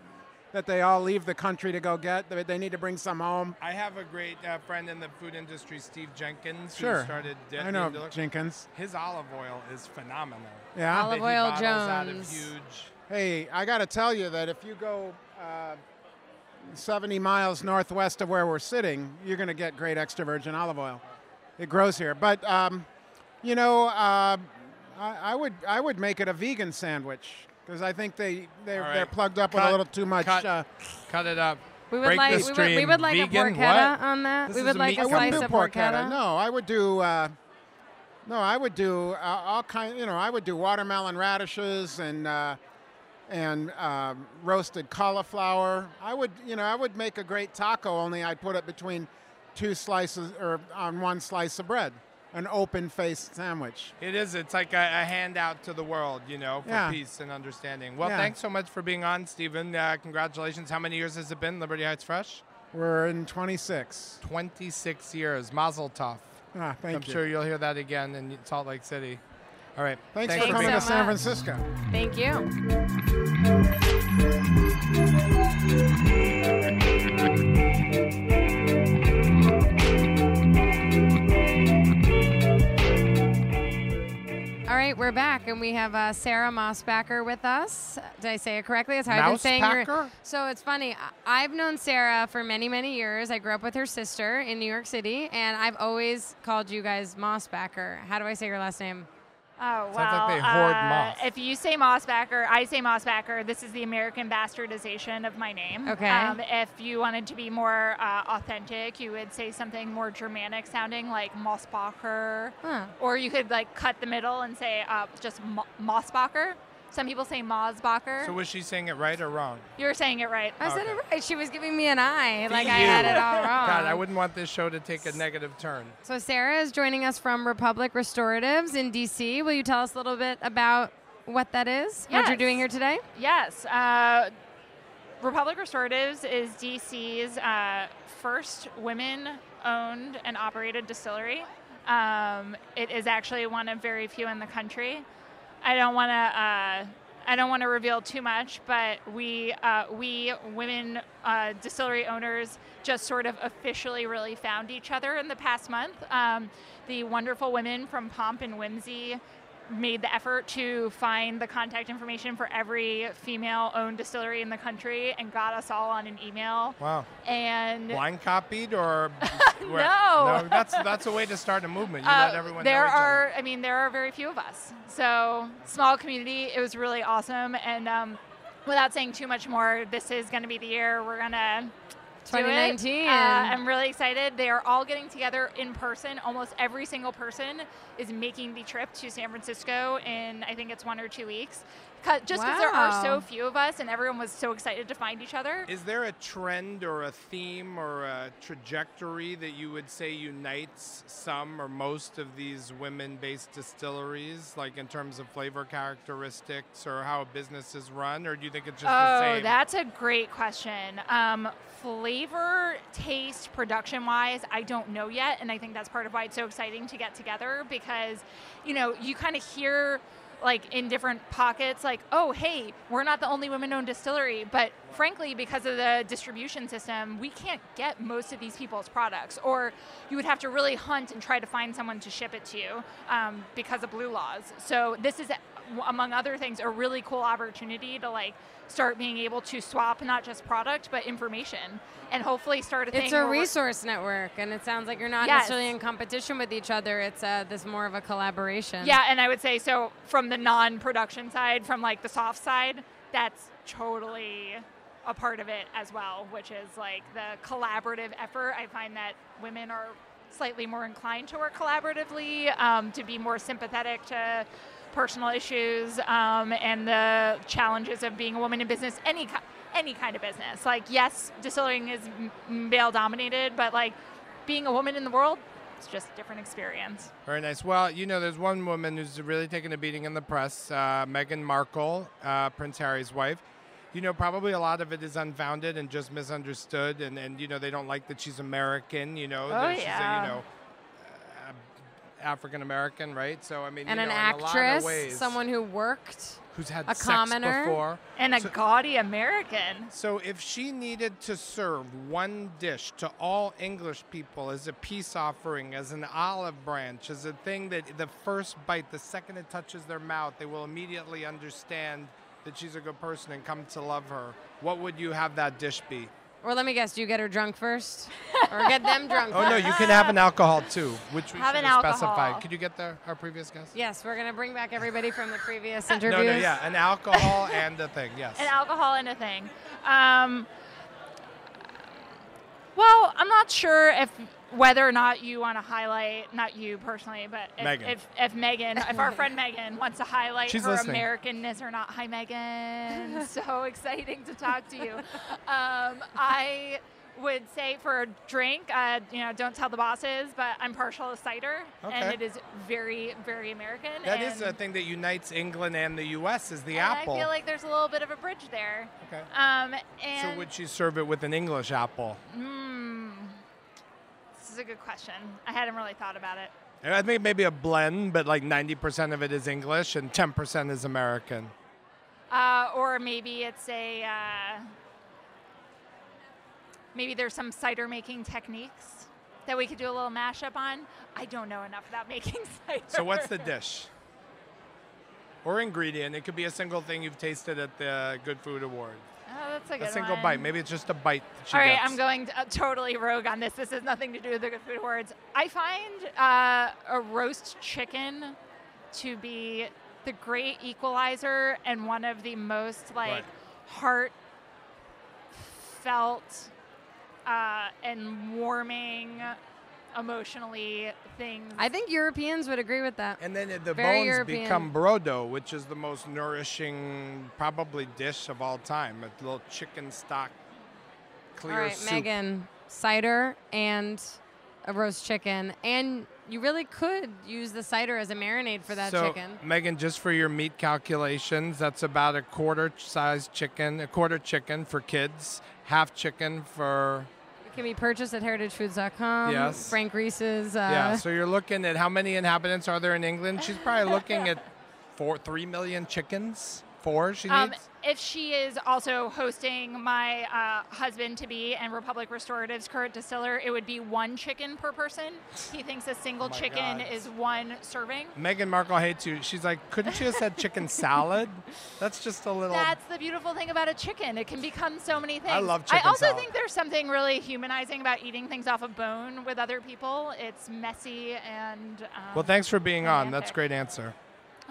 [SPEAKER 8] that they all leave the country to go get. They, they need to bring some home.
[SPEAKER 2] I have a great uh, friend in the food industry, Steve Jenkins,
[SPEAKER 8] Sure,
[SPEAKER 2] who started. De-
[SPEAKER 8] I know
[SPEAKER 2] Deluxe.
[SPEAKER 8] Jenkins.
[SPEAKER 2] His olive oil is phenomenal.
[SPEAKER 8] Yeah.
[SPEAKER 4] Olive oil
[SPEAKER 2] bottles out of
[SPEAKER 4] Jones.
[SPEAKER 2] huge.
[SPEAKER 8] Hey, I got to tell you that if you go, uh, 70 miles northwest of where we're sitting, you're going to get great extra virgin olive oil. It grows here. But, um, you know, uh, I, I, would, I would make it a vegan sandwich because I think they, they're,
[SPEAKER 2] All
[SPEAKER 8] they're plugged up with a little too much.
[SPEAKER 2] Cut.
[SPEAKER 8] Uh,
[SPEAKER 2] Cut it up.
[SPEAKER 4] We would
[SPEAKER 2] Break
[SPEAKER 4] like
[SPEAKER 2] the
[SPEAKER 4] we would, we
[SPEAKER 2] stream.
[SPEAKER 4] would like a
[SPEAKER 2] Vegan?
[SPEAKER 4] porchetta
[SPEAKER 2] What?
[SPEAKER 4] on that.
[SPEAKER 2] This
[SPEAKER 4] we would like
[SPEAKER 2] meat
[SPEAKER 4] a
[SPEAKER 8] I wouldn't
[SPEAKER 4] slice of
[SPEAKER 8] porchetta.
[SPEAKER 4] porchetta.
[SPEAKER 8] No, I would do. Uh, no, I would do uh, all kind. You know, I would do watermelon radishes and uh, and um roasted cauliflower. I would, you know, I would make a great taco. Only I'd put it between two slices or on one slice of bread, an open-faced sandwich.
[SPEAKER 2] It is. It's like a, a handout to the world, you know, for
[SPEAKER 8] Yeah.
[SPEAKER 2] peace and understanding. Well,
[SPEAKER 8] Yeah.
[SPEAKER 2] thanks so much for being on, Steven. Uh, congratulations. How many years has it been, Liberty Heights Fresh?
[SPEAKER 8] We're in 26.
[SPEAKER 2] 26 years. Mazel tov.
[SPEAKER 8] Ah, thank
[SPEAKER 2] I'm
[SPEAKER 8] you.
[SPEAKER 2] sure you'll hear that again in Salt Lake City. All right.
[SPEAKER 8] Thanks,
[SPEAKER 4] Thanks
[SPEAKER 8] for coming
[SPEAKER 4] so
[SPEAKER 8] to San
[SPEAKER 4] much.
[SPEAKER 8] Francisco.
[SPEAKER 4] Thank you. We're back, and we have uh, Sarah Mossbacker with us. Did I say it correctly? That's how I've been saying.
[SPEAKER 2] Mouspacker?
[SPEAKER 4] So it's funny. I've known Sarah for many, many years. I grew up with her sister in New York City, and I've always called you guys Mossbacker. How do I say your last name?
[SPEAKER 9] Oh, well.
[SPEAKER 2] Sounds like they hoard
[SPEAKER 9] uh,
[SPEAKER 2] moss.
[SPEAKER 9] If you say Mossbacker, I say Mossbacker. This is the American bastardization of my name.
[SPEAKER 4] Okay.
[SPEAKER 9] Um, if you wanted to be more uh, authentic, you would say something more Germanic sounding like Mossbacher.
[SPEAKER 4] Huh.
[SPEAKER 9] Or you could like cut the middle and say uh, just Mo- Mossbacher. Some people say Mosbacher.
[SPEAKER 2] So was she saying it right or wrong?
[SPEAKER 9] You were saying it right.
[SPEAKER 4] I said it right. She was giving me an eye, like I had it all wrong.
[SPEAKER 2] God, I wouldn't want this show to take a negative turn.
[SPEAKER 4] So Sarah is joining us from Republic Restoratives in DC. Will you tell us a little bit about what that is? What you're doing here today?
[SPEAKER 9] Yes. Uh, Republic Restoratives is DC's uh, first women owned and operated distillery. Um, it is actually one of very few in the country. I don't want to. Uh, I don't want to reveal too much, but we, uh, we women uh, distillery owners, just sort of officially really found each other in the past month. Um, the wonderful women from Pomp and Whimsy made the effort to find the contact information for every female-owned distillery in the country and got us all on an email.
[SPEAKER 2] Wow.
[SPEAKER 9] And
[SPEAKER 2] Blind copied or
[SPEAKER 9] No.
[SPEAKER 2] no? That's that's a way to start a movement. You
[SPEAKER 9] Uh,
[SPEAKER 2] let everyone
[SPEAKER 9] there are. I mean, there are very few of us. So small community. It was really awesome. And um, without saying too much more, this is going to be the year we're going to.
[SPEAKER 4] 2019.
[SPEAKER 9] Uh, I'm really excited. They are all getting together in person. Almost every single person is making the trip to San Francisco in, I think it's one or two weeks. 'Cause- Just because there are so few of us and everyone was so excited to find each other.
[SPEAKER 2] Is there a trend or a theme or a trajectory that you would say unites some or most of these women based distilleries, like in terms of flavor characteristics or how a business is run? Or do you think it's just the
[SPEAKER 9] Oh,
[SPEAKER 2] same?
[SPEAKER 9] that's a great question. Um, flavor, taste, production wise, I don't know yet. And I think that's part of why it's so exciting to get together because, you know, you kind of hear like in different pockets, like, oh, hey, we're not the only women owned distillery. But frankly, because of the distribution system, we can't get most of these people's products. Or you would have to really hunt and try to find someone to ship it to you um, because of blue laws. So this is, among other things, a really cool opportunity to like start being able to swap not just product but information and hopefully start a thing.
[SPEAKER 4] It's a resource network, and it sounds like you're not
[SPEAKER 9] Yes.
[SPEAKER 4] necessarily in competition with each other. It's uh, this more of a collaboration.
[SPEAKER 9] Yeah, and I would say so from the non-production side, from like the soft side, that's totally a part of it as well, which is like the collaborative effort. I find that women are slightly more inclined to work collaboratively, um, to be more sympathetic to personal issues um, and the challenges of being a woman in business, any any kind of business. Like, yes, distilling is male dominated, but like being a woman in the world, it's just a different experience.
[SPEAKER 2] Very nice. Well, you know, there's one woman who's really taken a beating in the press, uh, Meghan Markle, uh, Prince Harry's wife. You know, probably a lot of it is unfounded and just misunderstood, and, and you know, they don't like that she's American. You know,
[SPEAKER 9] Oh,
[SPEAKER 2] that she's
[SPEAKER 9] yeah.
[SPEAKER 2] a, you know, African American, right? So I mean,
[SPEAKER 4] And
[SPEAKER 2] you
[SPEAKER 4] an
[SPEAKER 2] know, in a lot of
[SPEAKER 4] actress,
[SPEAKER 2] ways,
[SPEAKER 4] someone who worked.
[SPEAKER 2] who's had
[SPEAKER 4] a
[SPEAKER 2] sex
[SPEAKER 4] commoner.
[SPEAKER 2] before.
[SPEAKER 9] And a
[SPEAKER 2] So-
[SPEAKER 9] gaudy American.
[SPEAKER 2] So if she needed to serve one dish to all English people as a peace offering, as an olive branch, as a thing that the first bite, the second it touches their mouth, they will immediately understand that she's a good person and come to love her, what would you have that dish be?
[SPEAKER 4] Or let me guess, do you get her drunk first? or get them drunk
[SPEAKER 2] Oh no, you can have an alcohol too, which we
[SPEAKER 9] Have
[SPEAKER 2] should
[SPEAKER 9] an
[SPEAKER 2] have
[SPEAKER 9] alcohol.
[SPEAKER 2] specified. Could you get the our previous guest?
[SPEAKER 4] Yes, we're going to bring back everybody from the previous
[SPEAKER 2] interview.
[SPEAKER 4] No,
[SPEAKER 2] no, yeah, an alcohol and a thing. Yes.
[SPEAKER 9] An alcohol and a thing. Um, well, I'm not sure if whether or not you want to highlight, not you personally, but if,
[SPEAKER 2] Megan.
[SPEAKER 9] if, if Megan, if our friend Megan wants to highlight
[SPEAKER 2] She's
[SPEAKER 9] her
[SPEAKER 2] listening.
[SPEAKER 9] Americanness or not. Hi, Megan. so exciting to talk to you. Um, I would say for a drink, uh, you know, don't tell the bosses, but I'm partial to cider, and it is very, very American.
[SPEAKER 2] That is a thing that unites England and the U.S. is the apple.
[SPEAKER 9] I feel like there's a little bit of a bridge there.
[SPEAKER 2] okay.
[SPEAKER 9] Um,
[SPEAKER 2] So would she serve it with an English apple?
[SPEAKER 9] Hmm. This is a good question. I hadn't really thought about it.
[SPEAKER 2] I think maybe a blend, but like 90% of it is English and 10% is American.
[SPEAKER 9] Uh, or maybe it's a. Uh, maybe there's some cider making techniques that we could do a little mashup on. I don't know enough about making cider.
[SPEAKER 2] So what's the dish? Or ingredient? It could be a single thing you've tasted at the Good Food Award.
[SPEAKER 9] Oh, that's a good
[SPEAKER 2] A single
[SPEAKER 9] one.
[SPEAKER 2] bite. Maybe it's just a bite.
[SPEAKER 9] All right,
[SPEAKER 2] gets.
[SPEAKER 9] I'm going to, uh, totally rogue on this. This has nothing to do with the Good Food Awards. I find uh, a roast chicken to be the great equalizer and one of the most like
[SPEAKER 2] Right.
[SPEAKER 9] heartfelt uh, and warming emotionally things.
[SPEAKER 4] I think Europeans would agree with that.
[SPEAKER 2] And then it- the
[SPEAKER 4] Very
[SPEAKER 2] bones
[SPEAKER 4] European.
[SPEAKER 2] become brodo, which is the most nourishing, probably dish of all time. A little chicken stock, clear
[SPEAKER 4] All right,
[SPEAKER 2] soup.
[SPEAKER 4] Megan, cider and a roast chicken, and you really could use the cider as a marinade for that
[SPEAKER 2] so,
[SPEAKER 4] chicken.
[SPEAKER 2] Megan, just for your meat calculations, that's about a quarter size chicken, a quarter chicken for kids, half chicken for.
[SPEAKER 4] It can be purchased at heritagefoods.com.
[SPEAKER 2] Yes.
[SPEAKER 4] Frank Reese's. Uh,
[SPEAKER 2] yeah, so you're looking at how many inhabitants are there in England? She's probably looking at four, three million chickens. Four she
[SPEAKER 9] Um,
[SPEAKER 2] needs.
[SPEAKER 9] If she is also hosting my uh, husband to be and Republic Restorative's current distiller, it would be one chicken per person. He thinks a single
[SPEAKER 2] Oh
[SPEAKER 9] chicken
[SPEAKER 2] God.
[SPEAKER 9] is one serving.
[SPEAKER 2] Meghan Markle hates you. She's like, couldn't you have said chicken salad? That's just a little.
[SPEAKER 9] That's the beautiful thing about a chicken. It can become so many things. I love
[SPEAKER 2] chicken I
[SPEAKER 9] also
[SPEAKER 2] salad.
[SPEAKER 9] think there's something really humanizing about eating things off a bone with other people. It's messy and. Um,
[SPEAKER 2] Well, thanks for being on. That's a great answer.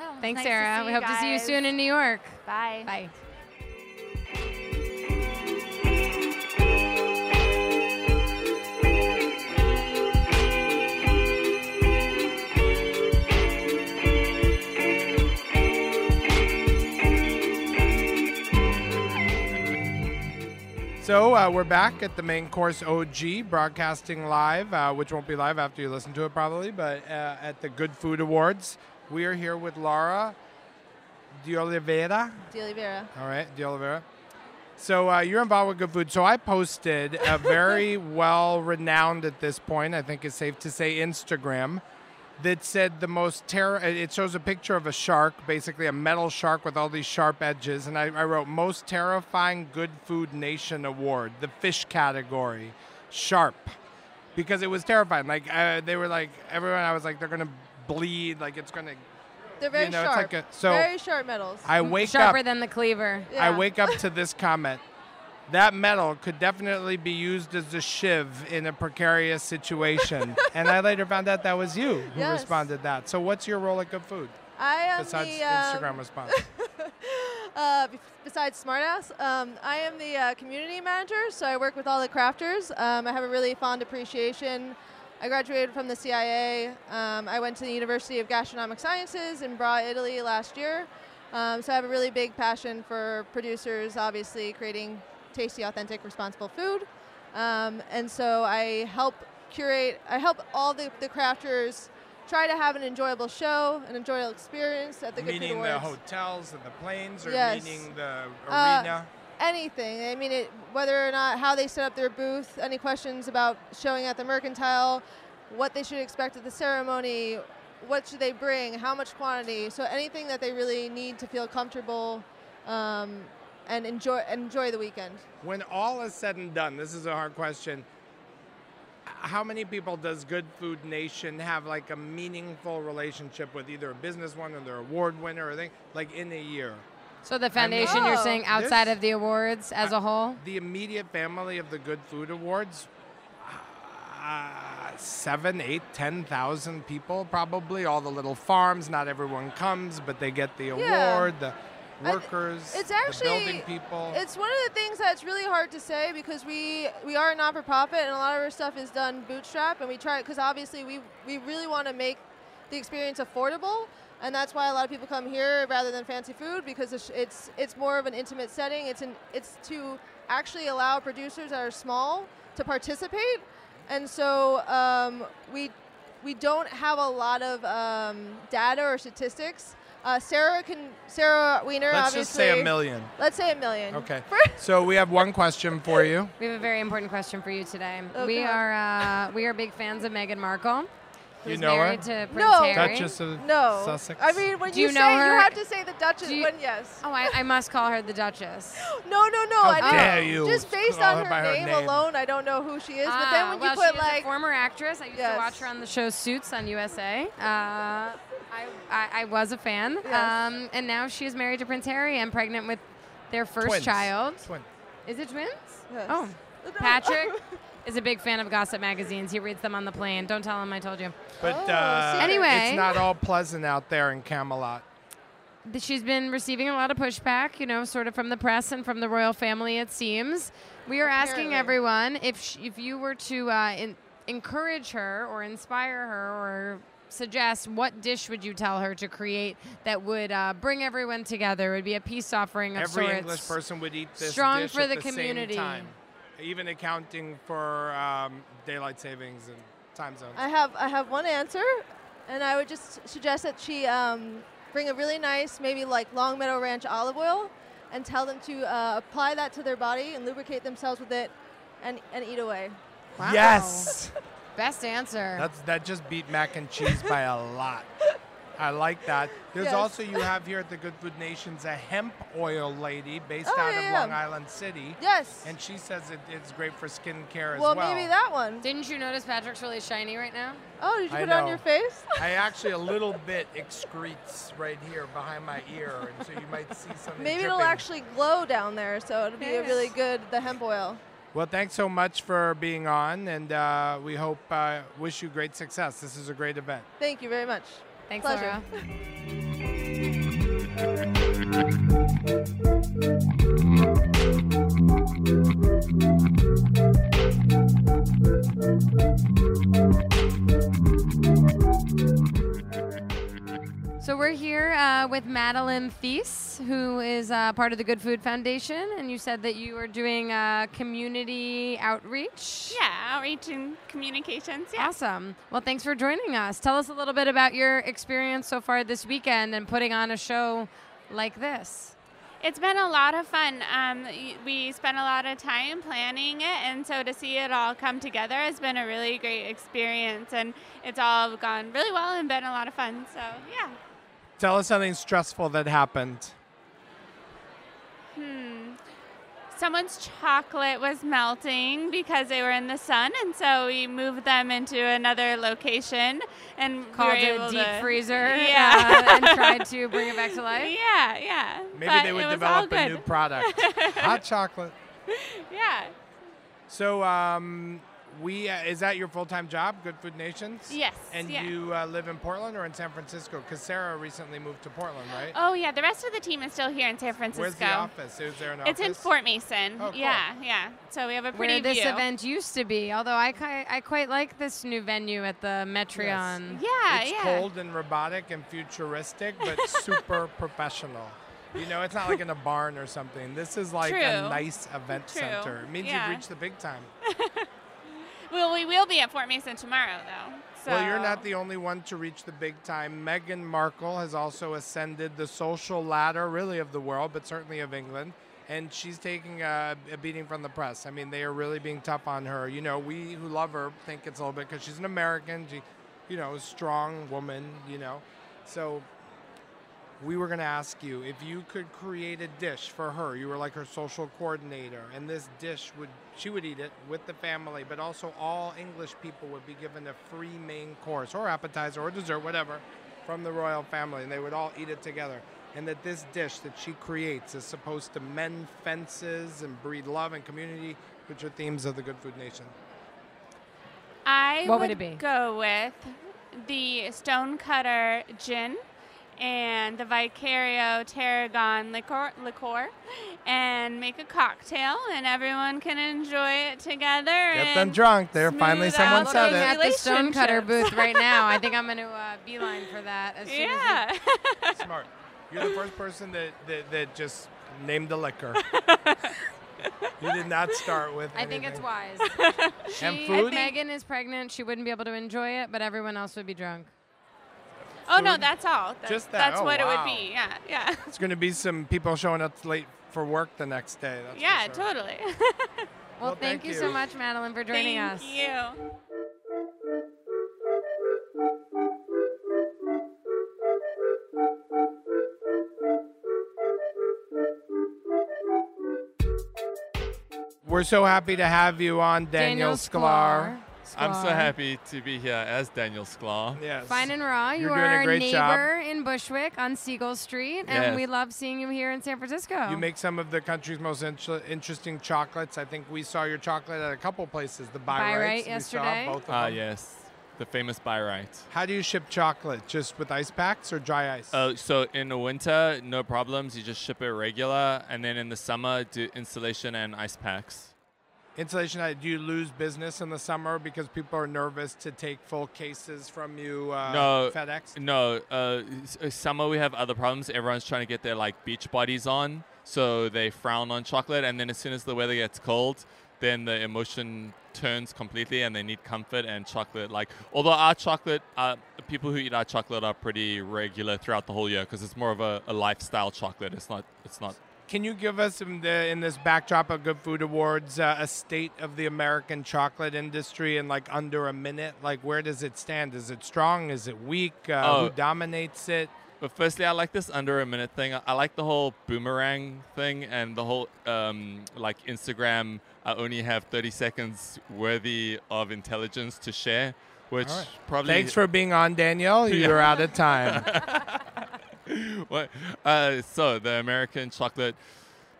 [SPEAKER 9] Well,
[SPEAKER 4] Thanks,
[SPEAKER 9] nice
[SPEAKER 4] Sarah. we
[SPEAKER 9] you
[SPEAKER 4] hope to see you soon in New York.
[SPEAKER 9] Bye.
[SPEAKER 4] Bye.
[SPEAKER 2] So uh, we're back at the main course OG, broadcasting live, uh, which won't be live after you listen to it probably, but uh, at the Good Food Awards. We are here with Laura De Oliveira.
[SPEAKER 10] De Oliveira.
[SPEAKER 2] All right, De Oliveira. So uh, you're involved with Good Food. So I posted a very well renowned at this point, I think it's safe to say, Instagram that said the most terror. It shows a picture of a shark, basically a metal shark with all these sharp edges, and I, I wrote most terrifying Good Food Nation award, the fish category, sharp, because it was terrifying. Like uh, they were like everyone. I was like they're gonna bleed, like it's gonna.
[SPEAKER 10] They're very
[SPEAKER 2] know, it's
[SPEAKER 10] sharp.
[SPEAKER 2] like a- so
[SPEAKER 10] very sharp metals.
[SPEAKER 2] I wake
[SPEAKER 4] Sharper
[SPEAKER 2] up.
[SPEAKER 4] than the cleaver.
[SPEAKER 10] Yeah.
[SPEAKER 2] I wake up to this comment. That metal could definitely be used as a shiv in a precarious situation. and I later found out that was you who
[SPEAKER 10] Yes.
[SPEAKER 2] responded that. So what's your role at Good Food
[SPEAKER 10] I am
[SPEAKER 2] besides
[SPEAKER 10] the um,
[SPEAKER 2] Instagram response?
[SPEAKER 10] uh, besides Smartass, um, I am the uh, community manager. So I work with all the crafters. Um, I have a really fond appreciation. I graduated from the CIA. Um, I went to the University of Gastronomic Sciences in Bra, Italy last year. Um, so I have a really big passion for producers, obviously creating tasty, authentic, responsible food. Um, and so I help curate, I help all the, the crafters try to have an enjoyable show, an enjoyable experience at the Good Food Awards.
[SPEAKER 2] meaning the hotels and the planes, or
[SPEAKER 10] Yes.
[SPEAKER 2] meaning the
[SPEAKER 10] Uh,
[SPEAKER 2] arena?
[SPEAKER 10] Anything. I mean, it, whether or not how they set up their booth, any questions about showing at the mercantile, what they should expect at the ceremony, what should they bring, how much quantity. So anything that they really need to feel comfortable um, and enjoy enjoy the weekend.
[SPEAKER 2] When all is said and done, this is a hard question. How many people does Good Food Nation have like a meaningful relationship with either a business one or their award winner or thing like in a year?
[SPEAKER 4] So the foundation, you're saying outside of the awards as a whole?
[SPEAKER 2] The immediate family of the Good Food Awards, uh, seven, eight, ten thousand people probably. All the little farms. Not everyone comes, but they get the
[SPEAKER 10] Yeah.
[SPEAKER 2] award. The
[SPEAKER 10] I th-
[SPEAKER 2] workers,
[SPEAKER 10] It's
[SPEAKER 2] the
[SPEAKER 10] actually
[SPEAKER 2] building people.
[SPEAKER 10] It's one of the things that's really hard to say because we we are a non for profit and a lot of our stuff is done bootstrap and we try because obviously we we really want to make the experience affordable and that's why a lot of people come here rather than fancy food because it's it's, it's more of an intimate setting. It's an it's to actually allow producers that are small to participate and so um, we we don't have a lot of um, data or statistics. Uh, Sarah can Sarah Weiner obviously.
[SPEAKER 2] Let's
[SPEAKER 10] obviously.
[SPEAKER 2] just say a million.
[SPEAKER 10] Let's say a million.
[SPEAKER 2] Okay. so we have one question for you.
[SPEAKER 4] We have a very important question for you today.
[SPEAKER 10] Oh,
[SPEAKER 4] we are uh, we are big fans of Meghan Markle.
[SPEAKER 2] You
[SPEAKER 4] who's
[SPEAKER 2] know her?
[SPEAKER 4] married to Prince
[SPEAKER 10] No.
[SPEAKER 4] Harry.
[SPEAKER 2] Duchess of
[SPEAKER 10] No.
[SPEAKER 2] Sussex.
[SPEAKER 10] I mean, when
[SPEAKER 4] Do
[SPEAKER 10] you,
[SPEAKER 4] you
[SPEAKER 10] say
[SPEAKER 4] know
[SPEAKER 10] you
[SPEAKER 4] her?
[SPEAKER 10] have to say the Duchess.
[SPEAKER 4] You-
[SPEAKER 10] when yes.
[SPEAKER 4] Oh, I, I must call her the Duchess.
[SPEAKER 10] No, no, no.
[SPEAKER 2] How
[SPEAKER 10] I didn't.
[SPEAKER 2] dare you
[SPEAKER 10] Just based on
[SPEAKER 2] her
[SPEAKER 10] her
[SPEAKER 2] her
[SPEAKER 10] name,
[SPEAKER 2] name.
[SPEAKER 10] alone, I don't know who she is. but
[SPEAKER 4] Ah,
[SPEAKER 10] then when
[SPEAKER 4] well,
[SPEAKER 10] you put
[SPEAKER 4] she is
[SPEAKER 10] like
[SPEAKER 4] a former actress. I used
[SPEAKER 10] Yes.
[SPEAKER 4] to watch her on the show Suits on USA. Uh, I, I, I was a fan.
[SPEAKER 10] Yes.
[SPEAKER 4] Um, and now she is married to Prince Harry and pregnant with their first
[SPEAKER 2] Twins.
[SPEAKER 4] child.
[SPEAKER 2] Twin.
[SPEAKER 4] Is it twins?
[SPEAKER 10] Yes.
[SPEAKER 4] Oh. Patrick is a big fan of gossip magazines. He reads them on the plane. Don't tell him I told you.
[SPEAKER 2] But
[SPEAKER 10] Oh,
[SPEAKER 2] uh.
[SPEAKER 4] Anyway.
[SPEAKER 2] it's not all pleasant out there in Camelot.
[SPEAKER 4] She's been receiving a lot of pushback, you know, sort of from the press and from the royal family, it seems. We are asking everyone if sh- if you were to uh, in- encourage her or inspire her or suggest what dish would you tell her to create that would uh, bring everyone together? It would be a peace offering of
[SPEAKER 2] Every
[SPEAKER 4] sorts.
[SPEAKER 2] English person would eat this
[SPEAKER 4] Strong
[SPEAKER 2] dish
[SPEAKER 4] for
[SPEAKER 2] at
[SPEAKER 4] the
[SPEAKER 2] the
[SPEAKER 4] community.
[SPEAKER 2] Same time, even accounting for um, daylight savings and time zones.
[SPEAKER 10] I have I have one answer, and I would just suggest that she um, bring a really nice, maybe like Long Meadow Ranch olive oil, and tell them to uh, apply that to their body and lubricate themselves with it, and and eat away.
[SPEAKER 4] Wow.
[SPEAKER 2] Yes,
[SPEAKER 4] Best answer.
[SPEAKER 2] that's that just beat mac and cheese by a lot. I like that. There's
[SPEAKER 10] Yes.
[SPEAKER 2] also you have here at the Good Food Nations a hemp oil lady based
[SPEAKER 10] Oh,
[SPEAKER 2] out
[SPEAKER 10] yeah,
[SPEAKER 2] of
[SPEAKER 10] yeah.
[SPEAKER 2] Long Island City,
[SPEAKER 10] Yes.
[SPEAKER 2] and she says it, it's great for skin care as
[SPEAKER 10] well,
[SPEAKER 2] well.
[SPEAKER 10] maybe that one.
[SPEAKER 4] Didn't you notice Patrick's really shiny right now?
[SPEAKER 10] Oh, did you
[SPEAKER 2] I
[SPEAKER 10] put it on your face?
[SPEAKER 2] I actually a little bit excretes right here behind my ear, and so you might see some.
[SPEAKER 10] Maybe it'll actually glow down there, so it'll be a really good the hemp oil.
[SPEAKER 2] Well, thanks so much for being on, and uh, we hope uh, wish you great success. This is a great event.
[SPEAKER 10] Thank you very much.
[SPEAKER 4] Thanks,
[SPEAKER 10] Pleasure.
[SPEAKER 4] Laura. So we're here uh, with Madeline Thies, who is uh, part of the Good Food Foundation, and you said that you are doing uh, community outreach.
[SPEAKER 11] Yeah, outreach and communications. Yeah.
[SPEAKER 4] Awesome. Well, thanks for joining us. Tell us a little bit about your experience so far this weekend and putting on a show like this.
[SPEAKER 11] It's been a lot of fun. Um, we spent a lot of time planning it, and so to see it all come together has been a really great experience. And it's all gone really well and been a lot of fun. So, yeah.
[SPEAKER 2] Tell us something stressful that happened.
[SPEAKER 11] Hmm. Someone's chocolate was melting because they were in the sun, and so we moved them into another location and
[SPEAKER 4] Called
[SPEAKER 11] we
[SPEAKER 4] it a deep
[SPEAKER 11] to,
[SPEAKER 4] freezer
[SPEAKER 11] Yeah.
[SPEAKER 4] uh, and tried to bring it back to life.
[SPEAKER 11] Yeah, yeah.
[SPEAKER 2] Maybe
[SPEAKER 11] But
[SPEAKER 2] they would
[SPEAKER 11] it was all
[SPEAKER 2] develop a new product. Hot chocolate.
[SPEAKER 11] Yeah.
[SPEAKER 2] So, um, we uh, is that your full time job, Good Food Nations?
[SPEAKER 11] Yes,
[SPEAKER 2] And
[SPEAKER 11] yeah.
[SPEAKER 2] you uh, live in Portland or in San Francisco? Because Sarah recently moved to Portland, right?
[SPEAKER 11] Oh yeah, the rest of the team is still here in San Francisco.
[SPEAKER 2] Where's the office? Is there an
[SPEAKER 11] It's in Fort Mason.
[SPEAKER 2] Oh, cool.
[SPEAKER 11] Yeah, yeah. So we have a pretty
[SPEAKER 4] Where this
[SPEAKER 11] view.
[SPEAKER 4] event used to be, although I, ki- I quite like this new venue at the Metreon.
[SPEAKER 11] Yeah,
[SPEAKER 2] it's
[SPEAKER 11] yeah.
[SPEAKER 2] cold and robotic and futuristic, but super professional. You know, it's not like in a barn or something. This is like a nice event
[SPEAKER 11] True.
[SPEAKER 2] center. It means
[SPEAKER 11] Yeah.
[SPEAKER 2] you've reached the big time.
[SPEAKER 11] Well, we will be at Fort Mason tomorrow, though. So
[SPEAKER 2] Well, you're not the only one to reach the big time. Meghan Markle has also ascended the social ladder, really, of the world, but certainly of England. And she's taking a, a beating from the press. I mean, they are really being tough on her. You know, we who love her think it's a little bit because she's an American. She, you know, strong woman. You know, so we were going to ask you if you could create a dish for her. You were like her social coordinator, and this dish would she would eat it with the family, but also all English people would be given a free main course or appetizer or dessert, whatever, from the royal family, and they would all eat it together. and that this dish that she creates is supposed to mend fences and breed love and community, which are themes of the Good Food Nation?
[SPEAKER 11] I
[SPEAKER 4] What would
[SPEAKER 11] would
[SPEAKER 4] it be?
[SPEAKER 11] go with the Stonecutter gin and the Vicario Tarragon liqueur, liqueur and make a cocktail and everyone can enjoy it together.
[SPEAKER 2] Get them
[SPEAKER 11] and
[SPEAKER 2] drunk. There, finally
[SPEAKER 11] smooth
[SPEAKER 2] someone
[SPEAKER 11] out
[SPEAKER 2] said
[SPEAKER 11] those
[SPEAKER 2] it.
[SPEAKER 4] at the Stonecutter
[SPEAKER 11] relationships.
[SPEAKER 4] booth right now. I think I'm going to uh, beeline for that as soon
[SPEAKER 11] Yeah.
[SPEAKER 2] Smart. You're the first person that, that, that just named the liquor. you did not start with.
[SPEAKER 4] I think it's wise. She,
[SPEAKER 2] And
[SPEAKER 4] if
[SPEAKER 2] food?
[SPEAKER 4] Meghan is pregnant, she wouldn't be able to enjoy it, but everyone else would be drunk.
[SPEAKER 11] Oh no, that's all. That-
[SPEAKER 2] Just that?
[SPEAKER 11] That's
[SPEAKER 2] Oh,
[SPEAKER 11] what it would be. Yeah, yeah.
[SPEAKER 2] It's going to be some people showing up late for work the next day. That's
[SPEAKER 11] yeah,
[SPEAKER 2] sure.
[SPEAKER 11] totally.
[SPEAKER 4] Well,
[SPEAKER 2] Well,
[SPEAKER 4] thank,
[SPEAKER 2] thank
[SPEAKER 4] you
[SPEAKER 2] you.
[SPEAKER 4] so much, Madeline, for joining
[SPEAKER 11] Thank
[SPEAKER 4] us.
[SPEAKER 11] you.
[SPEAKER 2] We're so happy to have you on, Daniel, Sklaar.
[SPEAKER 12] I'm so happy to be here as Daniel Sklaar.
[SPEAKER 2] Yes.
[SPEAKER 4] Fine and raw. You
[SPEAKER 2] You're
[SPEAKER 4] are
[SPEAKER 2] doing a
[SPEAKER 4] our neighbor
[SPEAKER 2] job.
[SPEAKER 4] in Bushwick on Seigel Street, and
[SPEAKER 12] Yes.
[SPEAKER 4] we love seeing you here in San Francisco.
[SPEAKER 2] You make some of the country's most inter- interesting chocolates. I think we saw your chocolate at a couple places. The Bi-Rites.
[SPEAKER 4] Bi-Rite
[SPEAKER 2] we saw
[SPEAKER 4] yesterday.
[SPEAKER 2] both of
[SPEAKER 12] Ah,
[SPEAKER 2] them.
[SPEAKER 12] yes, the famous Bi-Rite.
[SPEAKER 2] How do you ship chocolate? Just with ice packs or dry ice?
[SPEAKER 12] Uh, so in the winter, no problems. You just ship it regular, and then in the summer, do installation and ice packs.
[SPEAKER 2] Insulation, do you lose business in the summer because people are nervous to take full cases from you, uh,
[SPEAKER 12] no,
[SPEAKER 2] FedEx?
[SPEAKER 12] No, uh, uh, summer we have other problems. Everyone's trying to get their like beach bodies on, so they frown on chocolate. And then as soon as the weather gets cold, then the emotion turns completely, and they need comfort and chocolate. Like, although our chocolate, uh, people who eat our chocolate are pretty regular throughout the whole year because it's more of a, a lifestyle chocolate. It's not. It's not.
[SPEAKER 2] Can you give us, in, the, in this backdrop of Good Food Awards, uh, a state of the American chocolate industry in like under a minute? Like, where does it stand? Is it strong? Is it weak? Uh,
[SPEAKER 12] Oh.
[SPEAKER 2] Who dominates it?
[SPEAKER 12] But firstly, I like this under a minute thing. I- I like the whole boomerang thing and the whole um, like Instagram. I only have 30 seconds worthy of intelligence to share, which
[SPEAKER 2] right.
[SPEAKER 12] probably.
[SPEAKER 2] Thanks for being on, Danielle. You're out of time.
[SPEAKER 12] what? Uh, so the American chocolate,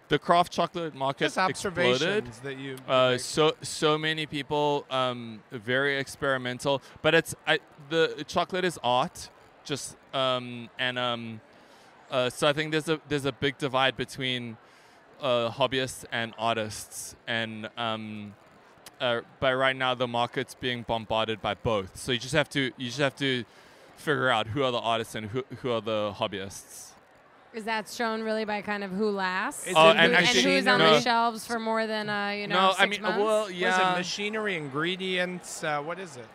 [SPEAKER 12] the craft chocolate market
[SPEAKER 2] Just
[SPEAKER 12] exploded.
[SPEAKER 2] that you-
[SPEAKER 12] Uh, so so many people, um, very experimental. But it's I, the chocolate is art, just um, and um, uh, so I think there's a there's a big divide between uh, hobbyists and artists, and um, uh, but right now the market's being bombarded by both. So you just have to you just have to figure out who are the artists and who who are the hobbyists.
[SPEAKER 4] Is that shown really by kind of who lasts?
[SPEAKER 2] Is
[SPEAKER 12] Oh,
[SPEAKER 2] it
[SPEAKER 12] and
[SPEAKER 4] and
[SPEAKER 12] actually-
[SPEAKER 4] who's on
[SPEAKER 12] no.
[SPEAKER 4] the shelves for more than uh, you know
[SPEAKER 12] No,
[SPEAKER 4] six
[SPEAKER 12] I mean, uh,
[SPEAKER 4] months?
[SPEAKER 12] well,
[SPEAKER 2] What is
[SPEAKER 12] yeah.
[SPEAKER 2] it? Machinery, ingredients. Uh, what is it?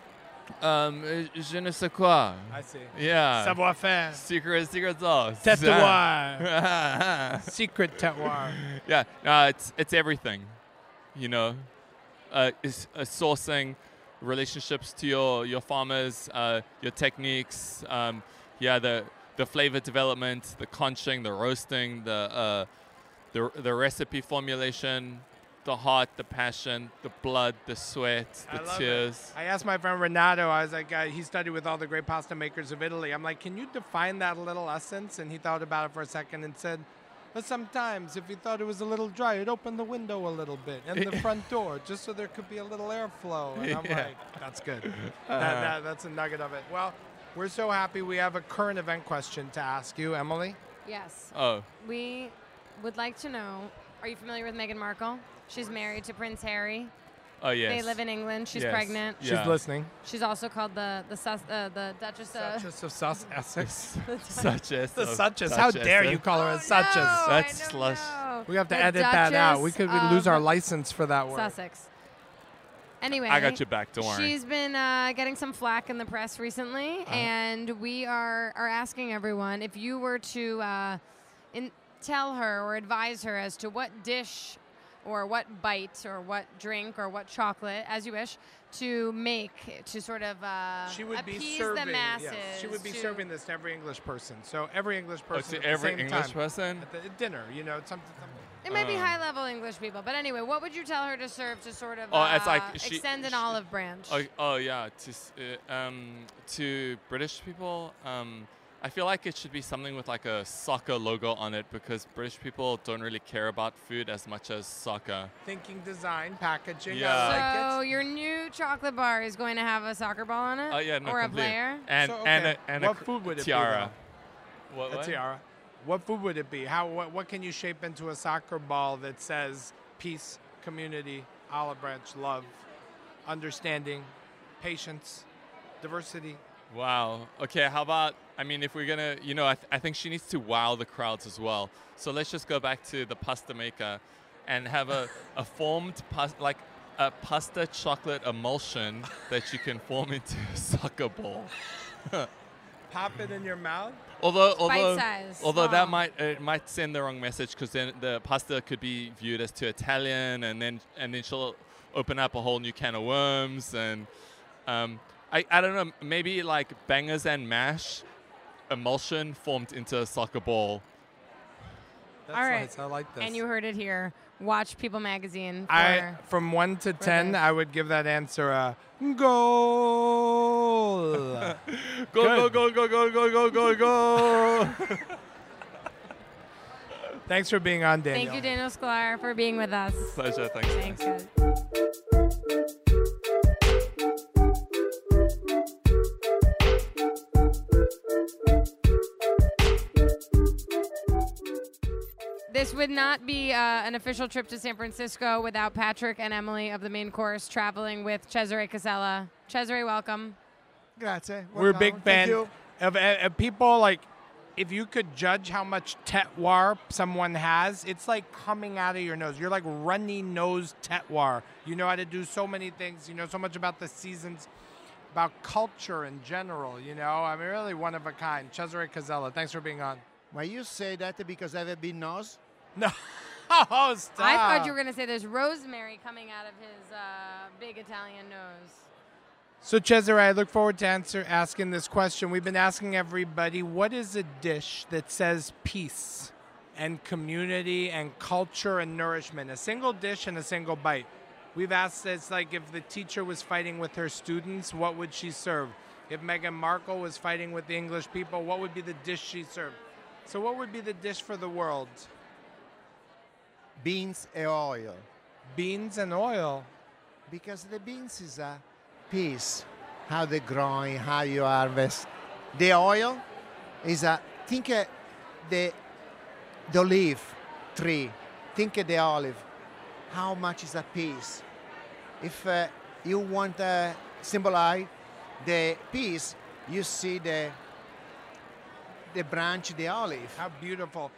[SPEAKER 12] Um, uh, je ne sais quoi.
[SPEAKER 2] I see.
[SPEAKER 12] Yeah.
[SPEAKER 2] Savoir faire.
[SPEAKER 12] Secret, secret sauce.
[SPEAKER 2] Terroir. Secret terroir.
[SPEAKER 12] yeah, no, it's it's everything, you know. Uh, it's uh, sourcing, relationships to your your farmers, uh, your techniques. Um, yeah, the the flavor development, the conching, the roasting, the uh, the the recipe formulation, the heart, the passion, the blood, the sweat, the I
[SPEAKER 2] love it.
[SPEAKER 12] tears.
[SPEAKER 2] I asked my friend Renato. I was like, uh, he studied with all the great pasta makers of Italy. I'm like, can you define that little essence? And he thought about it for a second and said, but sometimes if you thought it was a little dry, you'd open the window a little bit and the front door just so there could be a little airflow. And I'm
[SPEAKER 12] Yeah.
[SPEAKER 2] like, that's good.
[SPEAKER 12] Uh-huh.
[SPEAKER 2] that, that, that's a nugget of it. Well, we're so happy we have a current event question to ask you, Emily.
[SPEAKER 4] Yes.
[SPEAKER 12] Oh.
[SPEAKER 4] We would like to know. Are you familiar with Meghan Markle? She's married to Prince Harry.
[SPEAKER 12] Oh yes.
[SPEAKER 4] They live in England. She's
[SPEAKER 12] Yes.
[SPEAKER 4] pregnant.
[SPEAKER 2] She's listening.
[SPEAKER 4] She's also called the the Sus, uh, the Duchess of.
[SPEAKER 2] Duchess of Sus Essex.
[SPEAKER 12] Such
[SPEAKER 2] The Suchess. How dare you call her a Duchess?
[SPEAKER 4] Oh,
[SPEAKER 12] That's slush.
[SPEAKER 4] know.
[SPEAKER 2] We have to
[SPEAKER 4] The
[SPEAKER 2] edit that out. We
[SPEAKER 4] Duchess
[SPEAKER 2] could lose our license for that word.
[SPEAKER 4] Sussex. Anyway,
[SPEAKER 12] I got you back. Don't worry.
[SPEAKER 4] She's been uh, getting some flack in the press recently,
[SPEAKER 2] Uh-huh.
[SPEAKER 4] and we are are asking everyone if you were to uh, in, tell her or advise her as to what dish or what bite or what drink or what chocolate, as you wish, to make to sort of uh,
[SPEAKER 2] She would be
[SPEAKER 4] appease
[SPEAKER 2] serving.
[SPEAKER 4] the masses.
[SPEAKER 2] yes, she would be serving this to every English person. So every English
[SPEAKER 12] Oh,
[SPEAKER 2] person
[SPEAKER 12] to
[SPEAKER 2] at the
[SPEAKER 12] every
[SPEAKER 2] same
[SPEAKER 12] English
[SPEAKER 2] time,
[SPEAKER 12] person?
[SPEAKER 2] at the at dinner. You know, something. something.
[SPEAKER 4] It might be
[SPEAKER 12] Uh.
[SPEAKER 4] high level English people, but anyway, what would you tell her to serve to sort of
[SPEAKER 12] Oh, it's like
[SPEAKER 4] uh,
[SPEAKER 12] she-
[SPEAKER 4] extend an
[SPEAKER 12] she-
[SPEAKER 4] olive branch?
[SPEAKER 12] Oh, oh yeah, to uh, um, to British people, um, I feel like it should be something with like a soccer logo on it because British people don't really care about food as much as soccer.
[SPEAKER 2] Thinking design, packaging.
[SPEAKER 12] Yeah.
[SPEAKER 2] I like
[SPEAKER 4] So your new chocolate bar is going to have a soccer ball on it?
[SPEAKER 12] Oh yeah, no,
[SPEAKER 4] or a player?
[SPEAKER 12] And
[SPEAKER 2] So,
[SPEAKER 12] and a, and
[SPEAKER 2] what
[SPEAKER 12] a
[SPEAKER 2] food would it
[SPEAKER 12] tiara.
[SPEAKER 2] though?
[SPEAKER 12] What,
[SPEAKER 2] A tiara. What food would it be? How what, what can you shape into a soccer ball that says peace, community, olive branch, love, understanding, patience, diversity?
[SPEAKER 12] Wow. Okay, how about, I mean, if we're going to, you know, I, th- I think she needs to wow the crowds as well. So let's just go back to the pasta maker and have a, a formed, pas- like a pasta chocolate emulsion that you can form into a soccer ball.
[SPEAKER 2] Pop it in your mouth.
[SPEAKER 12] Although, although,
[SPEAKER 4] Bite-sized,
[SPEAKER 12] although that might it might send the wrong message because then the pasta could be viewed as too Italian, and then and then she'll open up a whole new can of worms. And um, I I don't know, maybe like bangers and mash emulsion formed into a soccer ball.
[SPEAKER 2] That's
[SPEAKER 4] All right.
[SPEAKER 2] nice. I like this.
[SPEAKER 4] And you heard it here. Watch People Magazine for
[SPEAKER 2] I from one to ten,
[SPEAKER 4] this.
[SPEAKER 2] I would give that answer a goal.
[SPEAKER 12] Go go go go go go go go go!
[SPEAKER 2] Thanks for being on, Daniel.
[SPEAKER 4] Thank you, Daniel Sklaar, for being with us.
[SPEAKER 12] Pleasure. Thanks.
[SPEAKER 4] Thanks, This would not be uh, an official trip to San Francisco without Patrick and Emily of the main course traveling with Cesare Casella. Cesare, welcome.
[SPEAKER 13] Grazie.
[SPEAKER 2] We're a big
[SPEAKER 13] Welcome.
[SPEAKER 2] fan of, of, of people like. If you could judge how much terroir someone has, it's like coming out of your nose. You're like runny nose terroir. You know how to do so many things. You know so much about the seasons, about culture in general. You know, I mean, really one of a kind. Cesare Casella, thanks for being on.
[SPEAKER 13] Why you say that because I have a big nose?
[SPEAKER 2] No. Oh, stop.
[SPEAKER 4] I thought you were going to say there's rosemary coming out of his uh, big Italian nose.
[SPEAKER 2] So, Cesare, I look forward to answer asking this question. We've been asking everybody, what is a dish that says peace and community and culture and nourishment? A single dish and a single bite. We've asked this like if the teacher was fighting with her students, what would she serve? If Meghan Markle was fighting with the English people, what would be the dish she served? So, what would be the dish for the world?
[SPEAKER 13] Beans and oil.
[SPEAKER 2] Beans and oil.
[SPEAKER 13] Because the beans is a piece, how they growing, how you harvest. The oil is a think uh, the the olive tree. Think of the olive. How much is a piece? If uh, you want to symbolize the piece, you see the the branch, the olive.
[SPEAKER 2] How beautiful.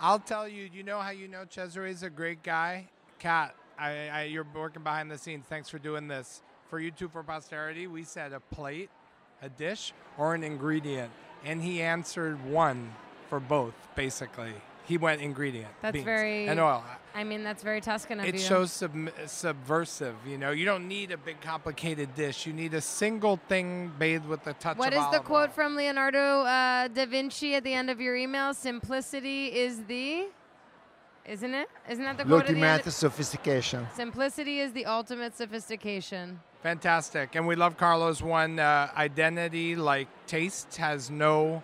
[SPEAKER 2] I'll tell you, you know how you know Cesare is a great guy? Kat, I, I, you're working behind the scenes. Thanks for doing this. For you two for posterity, we said a plate, a dish, or an ingredient. And he answered one for both, basically. He went ingredient.
[SPEAKER 4] That's
[SPEAKER 2] beans
[SPEAKER 4] very.
[SPEAKER 2] And oil.
[SPEAKER 4] I mean, that's very Tuscan of
[SPEAKER 2] It
[SPEAKER 4] you.
[SPEAKER 2] shows sub- subversive. You know, you don't need a big complicated dish. You need a single thing bathed with a touch
[SPEAKER 4] What
[SPEAKER 2] of
[SPEAKER 4] is the
[SPEAKER 2] olive
[SPEAKER 4] quote from Leonardo uh, da Vinci at the end of your email? Simplicity is the. Isn't it? Isn't that the quote at the
[SPEAKER 13] Ultimate
[SPEAKER 4] end?
[SPEAKER 13] sophistication.
[SPEAKER 4] Simplicity is the ultimate sophistication.
[SPEAKER 2] Fantastic. And we love Carlos one uh, identity like taste has no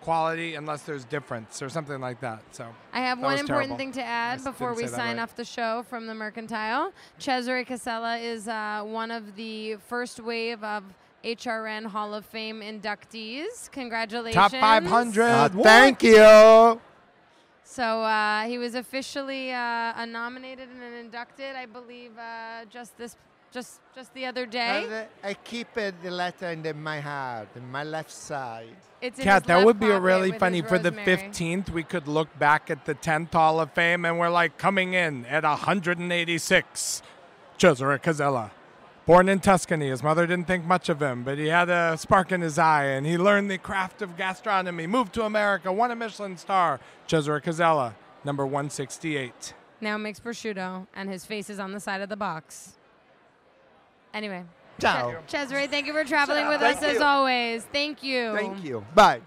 [SPEAKER 2] quality unless there's difference or something like that. So
[SPEAKER 4] I have one important
[SPEAKER 2] terrible.
[SPEAKER 4] thing to add
[SPEAKER 2] I
[SPEAKER 4] before we sign
[SPEAKER 2] right.
[SPEAKER 4] off the show from the Mercantile. Cesare Casella is uh, one of the first wave of HRN Hall of Fame inductees. Congratulations.
[SPEAKER 2] Top 500.
[SPEAKER 13] Uh, thank you.
[SPEAKER 4] So uh, he was officially uh, nominated and inducted, I believe, uh, just this, just just the other day.
[SPEAKER 13] And, uh, I keep uh, the letter in the, my heart, in my left side.
[SPEAKER 4] It's in
[SPEAKER 2] Kat, that would be a really funny for the 15th. We could look back at the 10th Hall of Fame and we're like coming in at 186. Cesare Casella. Born in Tuscany, his mother didn't think much of him, but he had a spark in his eye and he learned the craft of gastronomy. Moved to America, won a Michelin star. Cesare Casella, number 168.
[SPEAKER 4] Now makes prosciutto, and his face is on the side of the box. Anyway.
[SPEAKER 13] Ciao.
[SPEAKER 4] Cesare, thank you for traveling with
[SPEAKER 13] Thank
[SPEAKER 4] us as
[SPEAKER 13] you.
[SPEAKER 4] always. Thank you.
[SPEAKER 13] Thank you. Bye.